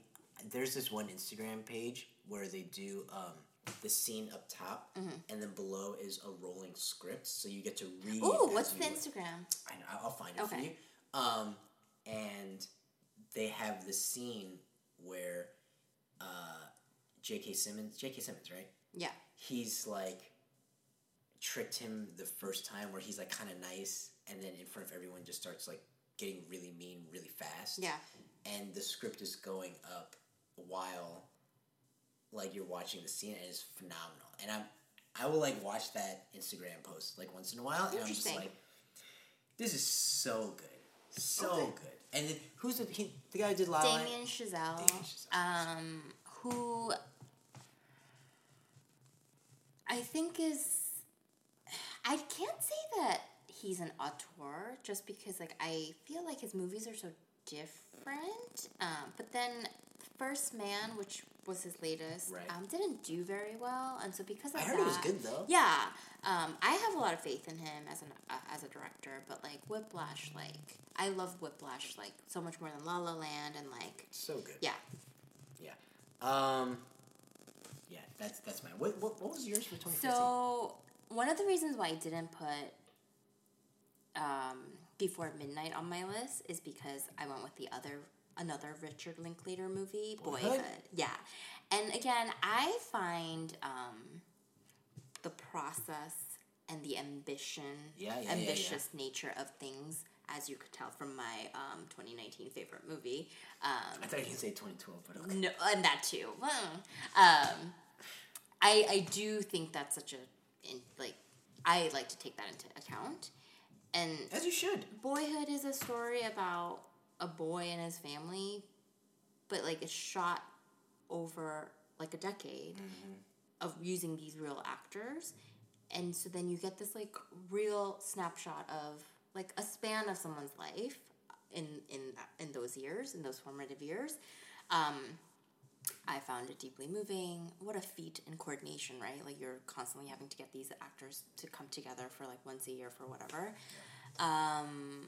there's this one Instagram page where they do um, the scene up top, Mm-hmm. and then below is a rolling script, so you get to read. Ooh, what's the. Instagram? I know, I'll find it for you. Um, and they have the scene where uh, J.K. Simmons, J.K. Simmons, right? Yeah, He's like tricked him the first time, where he's like kind of nice, and then in front of everyone just starts like getting really mean really fast. yeah. And the script is going up while like you're watching the scene, and it's phenomenal. And I'm I will like watch that Instagram post like once in a while, and I'm just like, this is so good, so Okay. good. And then who's the he, the guy who did La La? Damien Chazelle, Damien Chazelle. um, who I think is. I can't say that he's an auteur just because, like, I feel like his movies are so different. Um, but then, First Man, which was his latest, Right. um, didn't do very well, and so because of I heard that, it was good though. yeah, um, I have a lot of faith in him as an uh, as a director. But like Whiplash, like I love Whiplash like so much more than La La Land, and like So good. yeah. Yeah. Um. That's that's mine. What what, what was yours for 2015? So one of the reasons why I didn't put um, Before Midnight on my list is because I went with the other another Richard Linklater movie, Boyhood? Boyhood. Yeah, and again, I find um, the process and the ambition, Yeah, yeah, yeah, yeah. ambitious nature of things. As you could tell from my um, 2019 favorite movie, um, I thought you could say 2012, but okay. no, and that too. Hmm. Um, I I do think that's such a in, like I like to take that into account. And As you should. Boyhood is a story about a boy and his family, but like it's shot over like a decade of using these real actors. And so then you get this like real snapshot of like a span of someone's life in in in those years, in those formative years. Um, I found it deeply moving. What a feat in coordination, right? Like you're constantly having to get these actors to come together for like once a year for whatever. Um,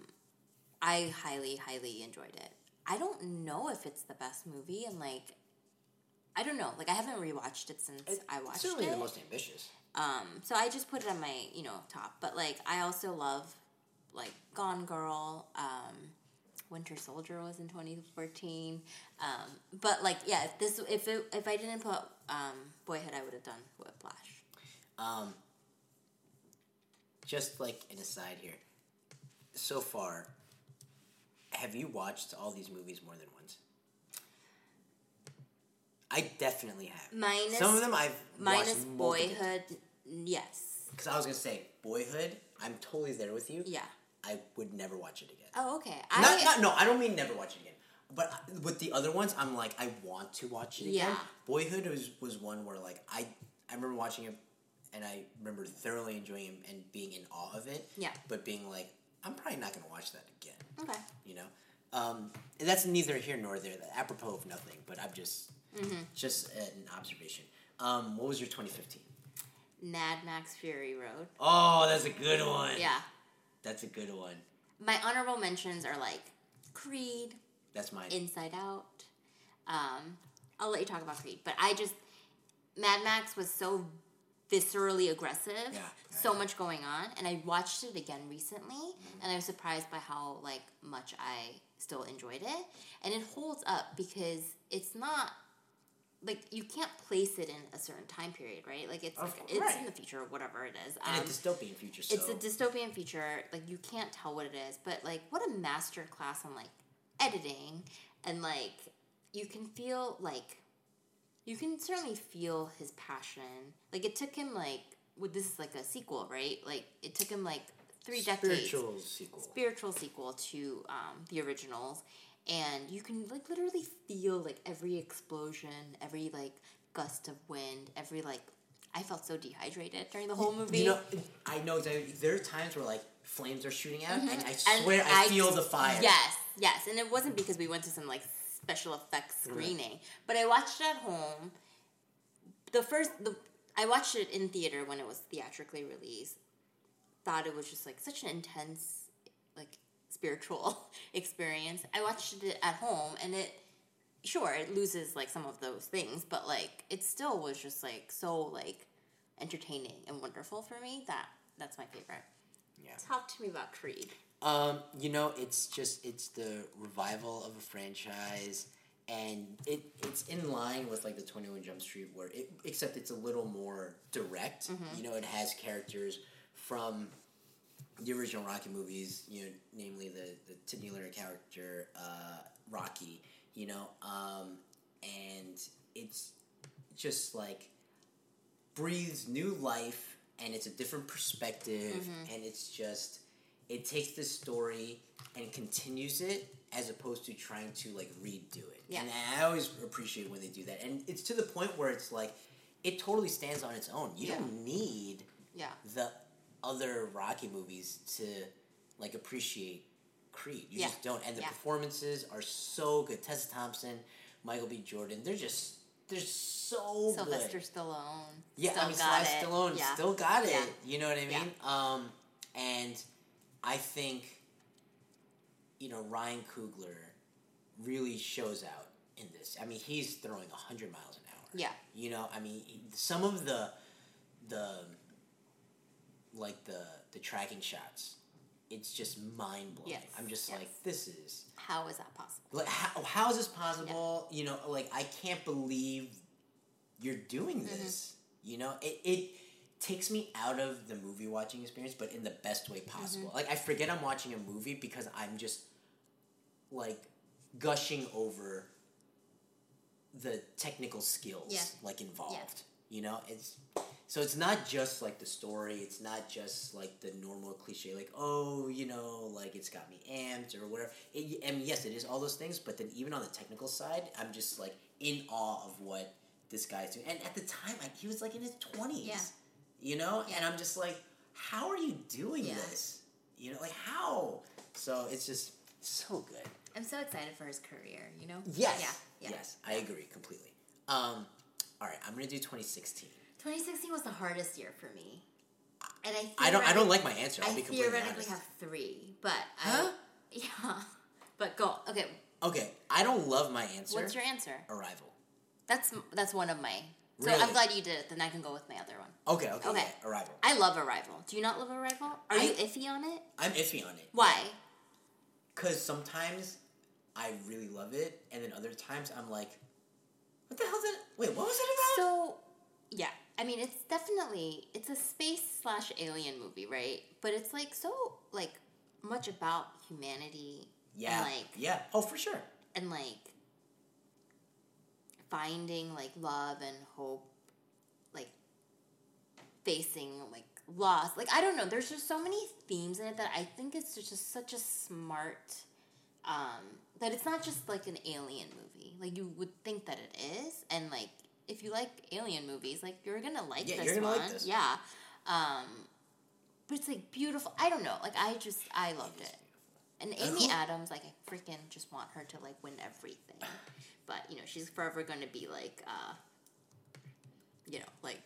I highly, highly enjoyed it. I don't know if it's the best movie, and like, I don't know. Like, I haven't rewatched it since I watched it. Certainly it. the most ambitious. Um, so I just put it on my, you know, top. But like, I also love like Gone Girl. Um, Winter Soldier was in 2014. Um, but like, yeah, if this if it, if I didn't put um, Boyhood, I would have done Whiplash. Um, just like an aside here, so far, have you watched all these movies more than once? I definitely have. Minus Some of them I've minus Boyhood, yes, Because I was gonna say Boyhood, I'm totally there with you. yeah. I would never watch it again. Oh, okay. I not, no, I don't mean never watch it again. But with the other ones, I'm like, I want to watch it again. Yeah. Boyhood was, was one where like I I remember watching it, and I remember thoroughly enjoying it and being in awe of it. Yeah. But being like, I'm probably not gonna watch that again. okay. You know, um, and that's neither here nor there. Apropos of nothing, but I'm just Mm-hmm. just an observation. Um, what was your 2015? Mad Max Fury Road. Oh, that's a good one. Yeah. That's a good one. My honorable mentions are like Creed, That's mine. Inside Out. Um, I'll let you talk about Creed, but I just Mad Max was so viscerally aggressive, Yeah, so yeah. much going on, and I watched it again recently, and I was surprised by how like much I still enjoyed it, and it holds up because it's not like you can't place it in a certain time period, right? Like it's Of like, it's right. in the future, or whatever it is. and Um, a dystopian future. So it's a dystopian future. like you can't tell what it is but like what a master class on like editing and like you can feel like you can certainly feel his passion like it took him like well, this is like a sequel right like it took him like three decades spiritual sequel. spiritual sequel to um, the originals and you can like literally feel like every explosion every like gust of wind every like i felt so dehydrated during the whole movie You know, I know exactly. There are times where like flames are shooting out, and I Mm-hmm. And swear I, feel the fire. Yes, yes, and it wasn't because we went to some like special effects screening, but I watched it at home. The first, the I watched it in theater when it was theatrically released. Thought it was just like such an intense, spiritual (laughs) experience. I watched it at home, and it sure it loses like some of those things, but like it still was just like so like entertaining and wonderful for me. That that's my favorite. Yeah. Talk to me about Creed. Um, you know, it's just it's the revival of a franchise, and it it's in line with like the Twenty One Jump Street, where it except it's a little more direct. Mm-hmm. You know, it has characters from the original Rocky movies. You know, namely the the titular character uh, Rocky. You know, um, and it's just like breathes new life and it's a different perspective Mm-hmm. and it's just it takes this story and continues it as opposed to trying to like redo it Yeah. and i always appreciate when they do that and it's to the point where it's like it totally stands on its own you Yeah. don't need Yeah. the other rocky movies to like appreciate creed you Yeah. just don't and the Yeah. performances are so good tessa thompson michael b jordan they're just they're so Sylvester good Stallone. yeah, still I mean, Sly. Stallone Yeah. still got it. You know what I mean? Um, and I think, you know, Ryan Coogler really shows out in this. I mean, he's throwing hundred miles an hour. Yeah. You know, I mean, some of the, the, like the the tracking shots, it's just mind blowing. Yes, I'm just yes. like, this is How is that possible? like how, how is this possible you know like i can't believe you're doing Mm-hmm. this you know it, it takes me out of the movie watching experience but in the best way possible Mm-hmm. like i forget i'm watching a movie because i'm just like gushing over the technical skills Yeah. like involved you know it's So it's not just like the story. It's not just like the normal cliche, like oh, you know, like it's got me amped or whatever. It, and yes, it is all those things. But then even on the technical side, I'm just like in awe of what this guy's doing. And at the time, like, he was like in his twenties. Yeah. You know, Yeah. and I'm just like, how are you doing Yeah. this? You know, like how? So it's just so good. I'm so excited for his career. You know. Yes. Yeah. Yeah. Yes, I agree completely. Um, all right, I'm gonna do 2016. 2016 was the hardest year for me, and I. I don't. I don't like my answer. I'll I be completely theoretically have three, but Huh? I. (laughs) Yeah. But go. Okay. Okay, I don't love my answer. What's your answer? Arrival? That's that's one of my. So Really? I'm glad you did it. Then I can go with my other one. Okay, okay, Okay. yeah, Arrival. I love Arrival. Do you not love Arrival? Are I- you iffy on it? I'm iffy on it. Why? Because sometimes I really love it, and then other times I'm like, what the hell is it? Wait, what was it about? So, yeah. I mean, it's definitely it's a space slash alien movie, right? But it's like so like much about humanity yeah, and like yeah. Oh, for sure. and like finding like love and hope, like facing like loss. Like I don't know. There's just so many themes in it that I think it's just such a smart. Um, that it's not just like an alien movie. Like you would think that it is, and like if you like alien movies, like you're gonna like Yeah, this you're gonna like one. this. Yeah. Um, but it's like beautiful. I don't know. Like I just I loved it. And Amy Adams, like I freaking just want her to like win everything. But you know, she's forever to be like, uh, you know, like,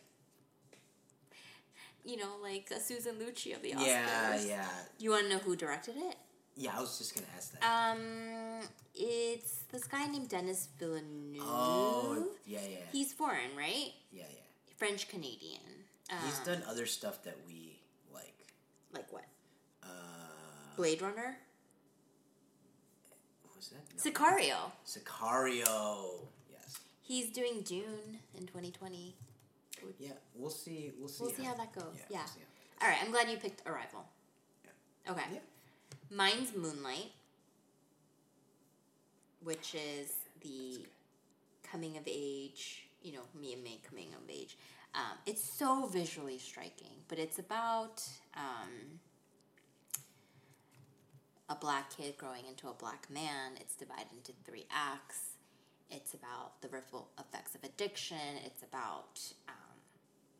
you know, like uh, Susan Lucci of the Oscars. Yeah, yeah, You want to know who directed it? Yeah. I was just gonna ask that. Um, it's this guy named Denis Villeneuve. oh, yeah, yeah, He's foreign, right? yeah, yeah. French Canadian. Um, He's done other stuff that we like. like what? Uh, Blade Runner. what was that? No. Sicario. Sicario. Yes. He's doing Dune in 2020. Yeah, we'll see. We'll see. We'll see how that goes. Yeah. we'll see how- All right, I'm glad you picked Arrival. Yeah. Okay. Yeah. Mine's Moonlight, which is the coming of age, you know, me and May coming of age. Um, it's so visually striking, but it's about um, a black kid growing into a black man. It's divided into three acts. It's about the ripple effects of addiction. It's about um,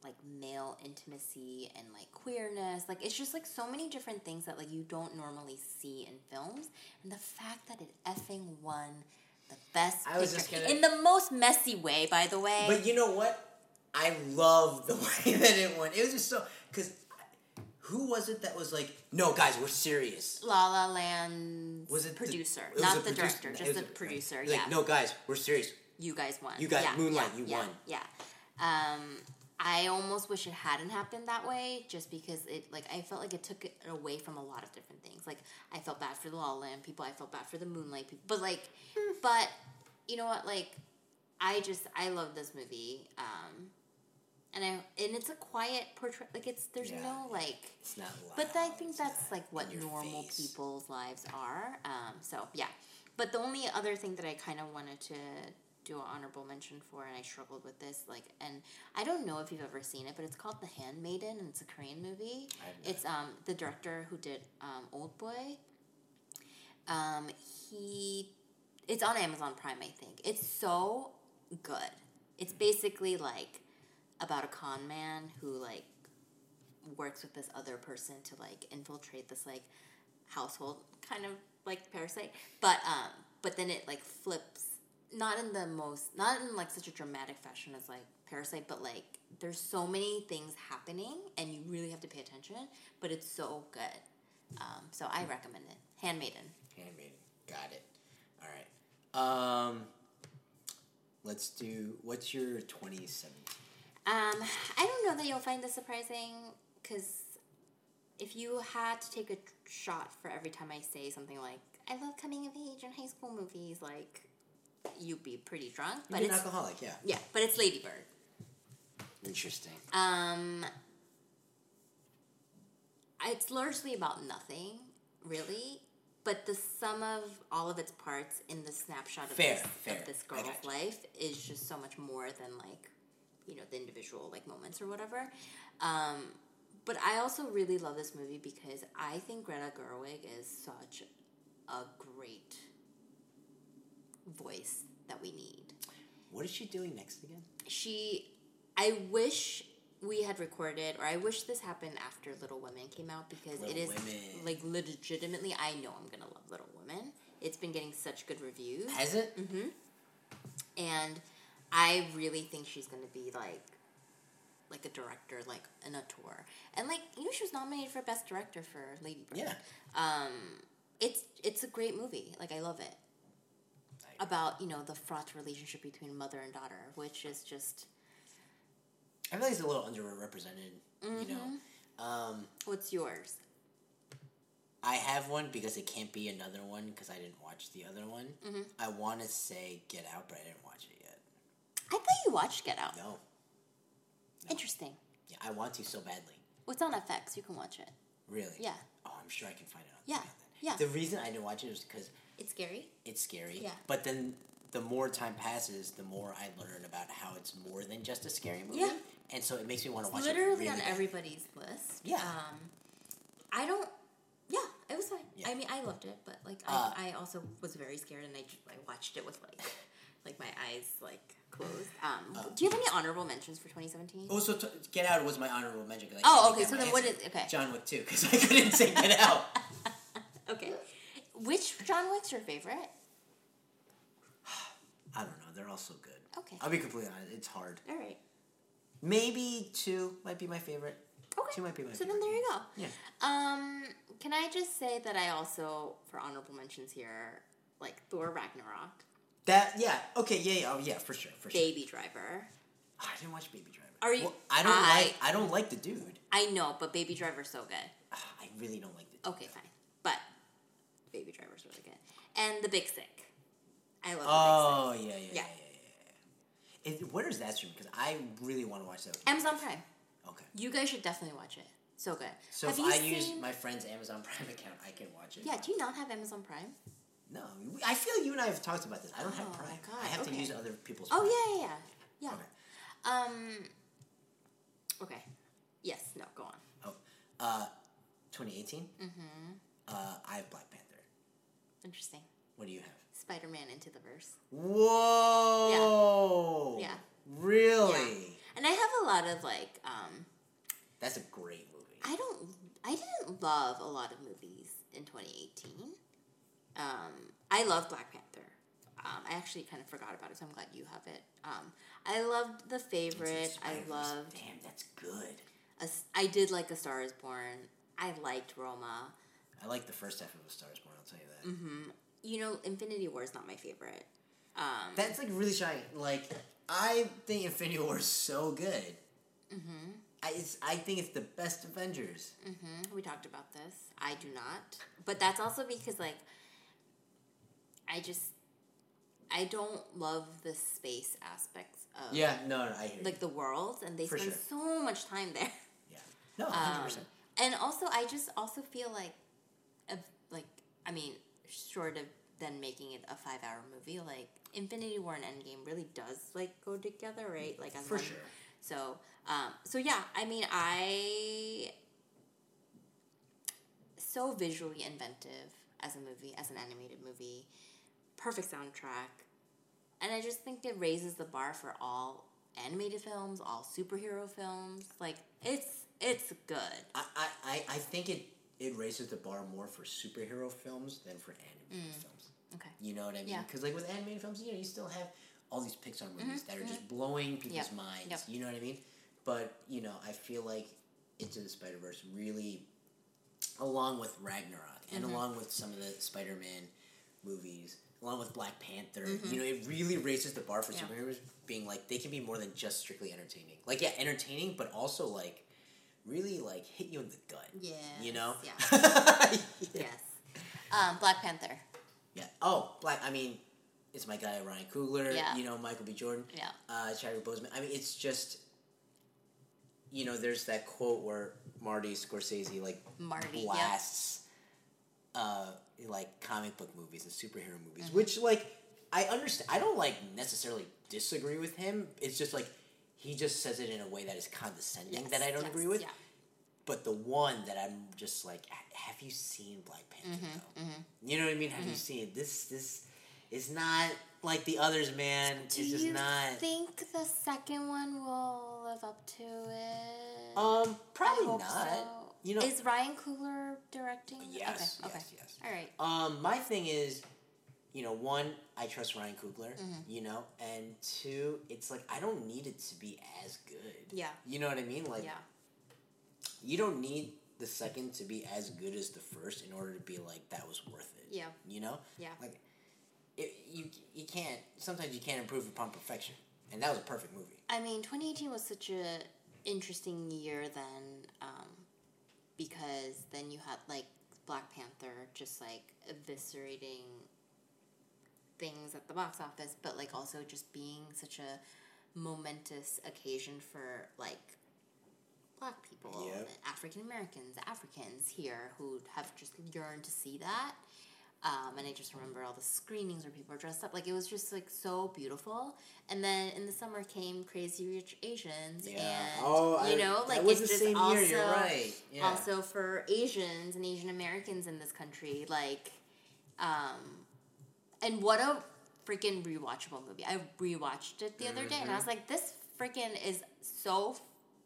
like male intimacy and like queerness. Like it's just like so many different things that like you don't normally see in films. And the fact that it effing won the best I was picture just gonna- in the most messy way, by the way. But you know what? I love the (laughs) way that it went. It was just so because who was it that was like, no, guys, we're serious. La La Land Was it the- producer, it not the producer- director, just the producer. Like, yeah, no, guys, we're serious. you guys won. You guys- yeah, Moonlight, yeah, you yeah, won. Yeah. Um, I almost wish it hadn't happened that way, just because it like I felt like it took it away from a lot of different things. Like I felt bad for the La La Land people, I felt bad for the Moonlight people, but like, Hmm. but you know what? Like, I just I love this movie. Um, and I and it's a quiet portrait. Like it's there's Yeah, no like It's not loud. but I think that's like what normal face. people's lives are. Um, so yeah, but the only other thing that I kind of wanted to do an honorable mention for, and I struggled with this, like, and I don't know if you've ever seen it, but it's called The Handmaiden, and it's a Korean movie. I have not. It's um the director who did um Old Boy. Um, he, it's on Amazon Prime, I think. It's so good. It's basically like about a con man who like works with this other person to like infiltrate this like household kind of like parasite but um but then it like flips not in the most not in like such a dramatic fashion as like parasite but like there's so many things happening and you really have to pay attention but it's so good um so i recommend it handmaiden Handmaiden. Got it. All right. Um, let's do. What's your 2017? Um, I don't know that you'll find this surprising because if you had to take a shot for every time I say something like "I love coming of age and high school movies," like you'd be pretty drunk. But You're an it's alcoholic, yeah. yeah, but it's Lady Bird. Interesting. Um, it's largely about nothing, really. But the sum of all of its parts in the snapshot of Fair, this, fair. of this I girl's got you. life is just so much more than like you know the individual like moments or whatever. Um, but I also really love this movie because I think Greta Gerwig is such a great voice that we need. What is she doing next again? She, I wish we had recorded, or I wish this happened after Little Women came out because Little it is Women. like legitimately. I know I'm gonna love Little Women. It's been getting such good reviews, Has it? Mm-hmm. and I really think she's gonna be like, like a director, like in a tour, and like you know she was nominated for best director for Lady Bird. Yeah. Um, it's it's a great movie. Like I love it about you know the fraught relationship between mother and daughter, which is just I feel like it's a little underrepresented. You Mm-hmm. know, um, what's yours? I have one because it can't be another one because I didn't watch the other one. Mm-hmm. I want to say Get Out, but I didn't watch it yet. I thought you watched Get Out. No. Interesting. Yeah, I want to so badly. What's on FX? You can watch it. Really? Yeah. Oh, I'm sure I can find it on Yeah, demand yeah. The reason I didn't watch it was because It's scary. it's scary. Yeah. But then the more time passes, the more I learn about how it's more than just a scary movie. Yeah. And so it makes me want to watch Literally it. really on everybody's list. Yeah. Um, I don't. Yeah, it was fine. Yeah. I mean, I loved it, but like, Uh, I, I also was very scared, and I, ju- I watched it with like, (laughs) like my eyes like closed. Um, do you have any honorable mentions for 2017? Oh, so t- Get Out was my honorable mention. I Oh, okay, so then answer. is- okay. John Wick 2, because I couldn't say Get Out. (laughs) Okay. Which John Wick's your favorite? I don't know. They're all so good. Okay. I'll be completely honest. It's hard. All right. Maybe two might be my favorite. Okay. Two might be my so favorite. So then there you go. Yeah. Um, can I just say that I also, for honorable mentions here, like Thor Ragnarok, That yeah. Okay. Yeah. yeah oh yeah. For sure. For sure. Baby Driver. Ah, I didn't watch Baby Driver. Are you- Well, I don't I- like. I don't like the dude. I know, but Baby Driver's so good. Ah, I really don't like the dude. Okay, fine. Baby Driver's really good. And The Big Sick. I love Oh yeah, yeah, yeah, Yeah. yeah, yeah. yeah. Is, where is that stream? Because I really want to watch that. The Amazon Prime. Okay. You guys should definitely watch it. So good. So Have if you I use seen- my friend's Amazon (laughs) Prime account, I can watch it. Yeah, do you not have Amazon Prime? No, I feel you and I have talked about this. I don't have Oh, Prime. God, I have to use other people's. Oh, Prime. yeah, yeah, yeah. Okay. Yeah. Um, okay. Yes, no, go on. Oh, uh, 2018. Mm-hmm. Uh, I have Black Panther. Interesting. What do you have? Spider Man Into the Verse. Whoa. Yeah. yeah. Really? And I have a lot of like, um, That's a great movie. I don't, I didn't love a lot of movies in 2018. Um, I love Black Panther. Um, I actually kind of forgot about it, so I'm glad you have it. Um, I loved The Favorite. I loved. Damn, that's good. A, I did like A Star Is Born. I liked Roma. I like the first half of The Stars more. I'll tell you that. Mm-hmm. You know, Infinity War is not my favorite. Um, That's like really shiny. Like I think Infinity War is so good. mm-hmm, I it's, I think it's the best Avengers. mm-hmm. We talked about this. I do not, but that's also because like I just I don't love the space aspects of Yeah, no, no, I hear like you. the world, and they For spend sure. so much time there. Yeah, no, hundred Um, percent. and also, I just also feel like, of like, I mean, short of then making it a five-hour movie, like Infinity War and Endgame really does like go together, right? Like as For one- sure. So, um, so yeah, I mean, I so visually inventive as a movie, as an animated movie, perfect soundtrack, and I just think it raises the bar for all animated films, all superhero films. Like it's it's good. I, I, I, I think it it raises the bar more for superhero films than for animated films. Okay. You know what I mean? Mm. Yeah. Because like with animated films, you know, you still have all these Pixar movies that are just blowing people's Mm-hmm, Yep, minds. yep. You know what I mean? But you know, I feel like Into the Spider Verse really, along with Ragnarok and Mm-hmm. along with some of the Spider Man movies, along with Black Panther, Mm-hmm. you know, it really raises the bar for Yeah. superheroes being like they can be more than just strictly entertaining. Like yeah, entertaining, but also like really like hit you in the gut. Yeah. You know? yeah. (laughs) yeah. Yes. Um, Black Panther. Yeah. Oh, Black. I mean, it's my guy Ryan Coogler. Yeah. You know, Michael B. Jordan. Yeah. Uh, Chadwick Boseman. I mean, it's just. You know, there's that quote where Marty Scorsese like Marty. blasts, uh, like comic book movies and superhero movies, Mm-hmm. which like I understand. I don't like necessarily disagree with him. It's just like he just says it in a way that is condescending Yes, that I don't yes, agree with. Yeah. But the one that I'm just like, have you seen Black Panther? Mm-hmm, though? You know what I mean? Have you seen it? This this is not like the others, man. Do it's just you not. think the second one will live up to it? um, probably not. so. You know, is Ryan Coogler directing? yes, Okay. Okay. yes, yes. All right. Um, my thing is, you know, one, I trust Ryan Coogler, Mm-hmm. you know, and two, it's like I don't need it to be as good. Yeah. You know what I mean? Like, yeah. you don't need the second to be as good as the first in order to be like that was worth it. Yeah. You know? Yeah. Like, it, you you can't. Sometimes you can't improve upon perfection, and that was a perfect movie. I mean, 2018 was such a interesting year then, um, because then you had like Black Panther just like eviscerating things at the box office, but like also just being such a momentous occasion for like black people, Yep. African Americans, Africans here who have just yearned to see that. Um, and I just remember all the screenings where people were dressed up. Like it was just like so beautiful. And then in the summer came Crazy Rich Asians, and Oh, you know, like it's just same also year. You're right. Yeah. also for Asians and Asian Americans in this country, like, um, and what a freaking rewatchable movie! I rewatched it the other day, and I Mm-hmm. was like, this freaking is so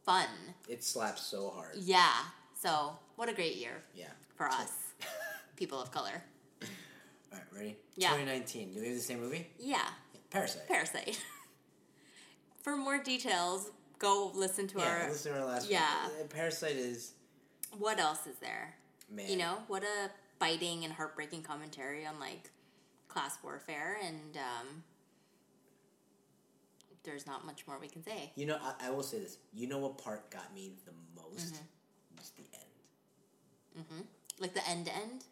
fun. it slaps so hard. Yeah. So what a great year Yeah. for us, (laughs) people of color. All right, ready? Yeah. 2019. Do we have the same movie? Yeah. Parasite. Parasite. (laughs) For more details, go listen to yeah, our. listen to our last yeah. one. Uh, Parasite is What else is there? man. You know, what a biting and heartbreaking commentary on like class warfare, and um, there's not much more we can say. You know, I, I will say this. You know what part got me the most? Mm-hmm. Was the end. Mhm. Like the end to end.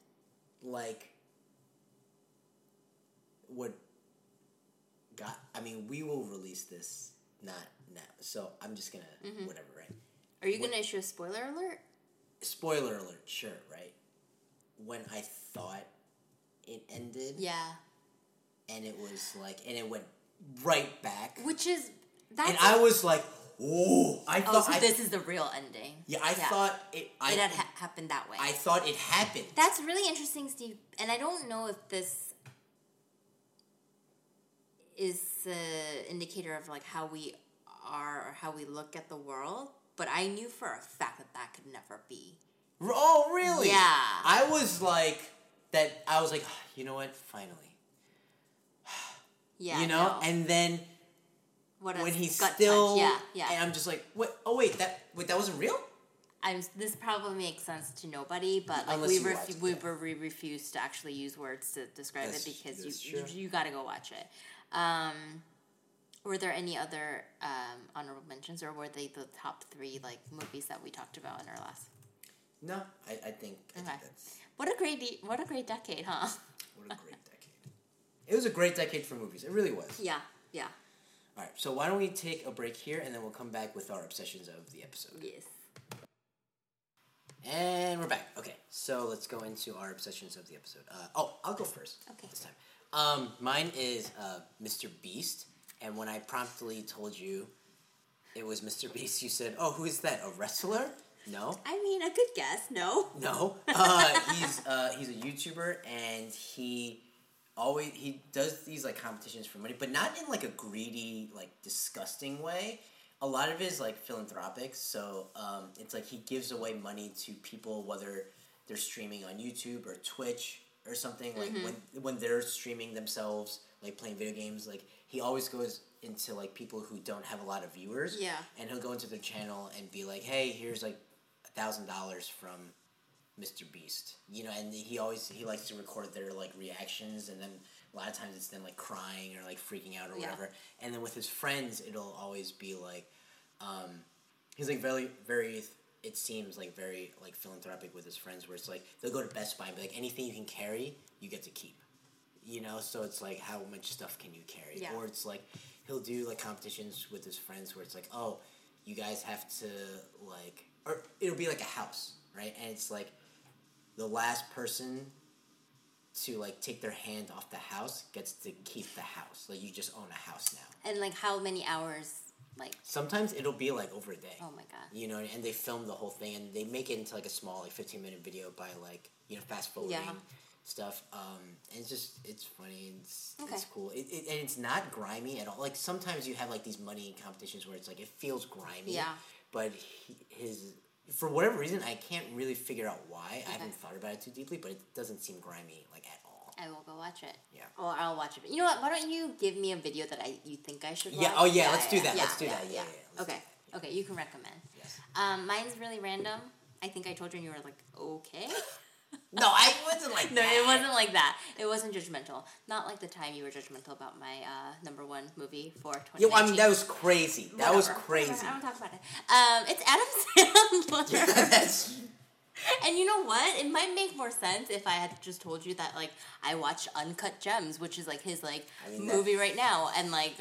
Like, what got? I mean, we will release this not now, so I'm just gonna Mm-hmm. whatever, right? Are you What- to issue a spoiler alert? Spoiler alert, sure, right? When I thought it ended, Yeah. and it was like, and it went right back, Which is that's. and I was like, "Oh!" I oh, thought, so I, this is the real ending. yeah, I thought it. I, it had ha- happened that way. I thought it happened. That's really interesting, Steve. And I don't know if this is the indicator of like how we are or how we look at the world. But I knew for a fact that that could never be. Oh, really? Yeah. I was like that. I was like, you know what? Finally, (sighs) Yeah, you know. no. And then what when he's still, punch. yeah, yeah. And I'm just like, what? Oh wait, that wait, that wasn't real. I'm, this probably makes sense to nobody, but like Unless we refu- we, were- we refuse to actually use words to describe That's- it because you, you you got to go watch it. Um, were there any other um, honorable mentions, or were they the top three like movies that we talked about in our last? No, I, I think I Okay. think What a great de- what a great decade, huh? (laughs) what a great decade. It was a great decade for movies. It really was. Yeah, yeah, All right, so why don't we take a break here, and then we'll come back with our obsessions of the episode. yes. And we're back. Okay, so let's go into our obsessions of the episode. Uh, oh, I'll go first. Okay. This time. Um, mine is uh, Mr. Beast, and when I promptly told you it was Mr. Beast, you said, "Oh, who is that? A wrestler?" No, I mean, a good guess. No. (laughs) no. Uh, he's uh, he's a YouTuber, and he always he does these like competitions for money, but not in like a greedy, like disgusting way. A lot of it is like philanthropic, so um, it's like he gives away money to people whether they're streaming on YouTube or Twitch or something. Like when when they're streaming themselves, like playing video games, like he always goes into like people who don't have a lot of viewers. Yeah. and he'll go into their channel and be like, "Hey, here's like thousand dollars from Mr. Beast. You know, and he always he likes to record their like reactions, and then a lot of times it's them like crying or like freaking out or Yeah. whatever. And then with his friends, it'll always be like, um, he's like very very. It seems like very like philanthropic with his friends, where it's like they'll go to Best Buy and be like, anything you can carry, you get to keep. You know, so it's like how much stuff can you carry, Yeah. or it's like he'll do like competitions with his friends where it's like, oh, you guys have to like, or it'll be like a house, right? And it's like the last person to like take their hand off the house gets to keep the house. Like you just own a house now. And like, how many hours Like, Sometimes it'll be like over a day. oh my god. You know, and they film the whole thing and they make it into like a small, like fifteen minute video by like you know fast forwarding Yeah. stuff. Um, and it's just it's funny. It's Okay. it's cool. It, it, and it's not grimy at all. Like sometimes you have like these money competitions where it's like it feels grimy. Yeah. But he, his for whatever reason I can't really figure out why. I haven't thought about it too deeply, but it doesn't seem grimy like at all. I will go watch it. Yeah. Or I'll watch it. You know what? Why don't you give me a video that I you think I should watch? Yeah, oh, yeah, let's do that, let's do that, yeah, yeah, okay. Okay, you can recommend. Yes. Um, mine's really random. I think I told you and you were like, okay. (laughs) No, I wasn't like (laughs) no, that. it wasn't like that. It wasn't judgmental. Not like the time you were judgmental about my uh, number one movie for 2019. Yeah, I mean that was crazy. That was crazy. whatever, I don't talk about it. Um, it's Adam (laughs) Sandler. (laughs) That's And you know what? It might make more sense if I had just told you that like I watched Uncut Gems, which is like his like I mean, movie right now, and like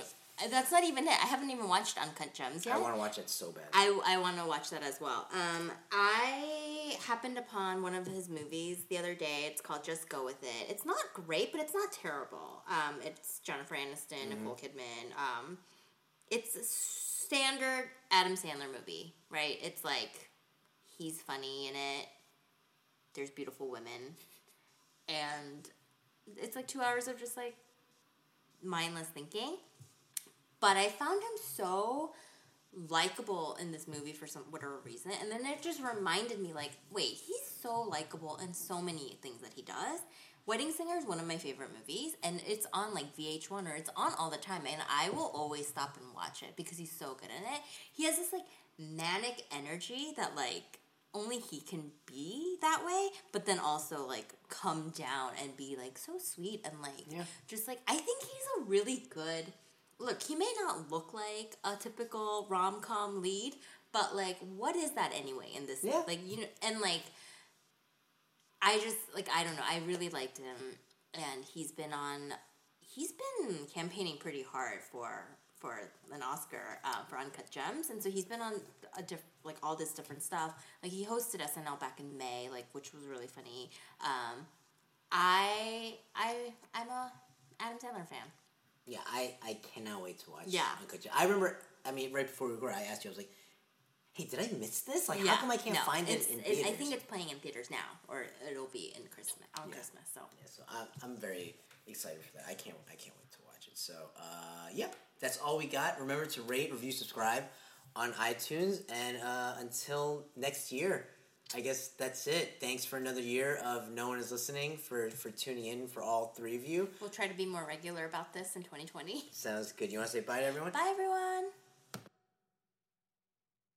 that's not even it. I haven't even watched Uncut Gems yet. I want to watch it so bad. I, I want to watch that as well. Um, I happened upon one of his movies the other day. It's called Just Go With It. It's not great, but it's not terrible. Um, it's Jennifer Aniston, Nicole Kidman. Um, it's a standard Adam Sandler movie, right? It's like he's funny in it. There's beautiful women, and it's like two hours of just like mindless thinking. But I found him so likable in this movie for some whatever reason, and then it just reminded me like, wait, he's so likable in so many things that he does. Wedding Singer is one of my favorite movies, and it's on like VH1 or it's on all the time, and I will always stop and watch it because he's so good in it. He has this like manic energy that like only he can be that way, but then also like come down and be like so sweet and like Yeah. just like I think he's a really good look, he may not look like a typical rom com lead, but like, what is that anyway in this? Yeah. Like you know, and like, I just like I don't know. I really liked him, and he's been on. He's been campaigning pretty hard for for an Oscar uh, for Uncut Gems, and so he's been on a diff- like all this different stuff. Like he hosted SNL back in May, like which was really funny. Um, I I I'm a Adam Sandler fan. Yeah, I, I cannot wait to watch. Yeah. I remember. I mean, right before we were, I asked you. I was like, "Hey, did I miss this? Like, Yeah, how come I can't no, find it in theaters?" I think it's playing in theaters now, or it'll be in Christmas on Yeah. Christmas. So Yeah, so I'm, I'm very excited for that. I can't I can't wait to watch it. So, uh, yep, that's all we got. Remember to rate, review, subscribe on iTunes, and uh, until next year. I guess that's it. Thanks for another year of no one is listening for for tuning in for all three of you. we'll try to be more regular about this in 2020. Sounds good. You want to say bye to everyone? Bye, everyone.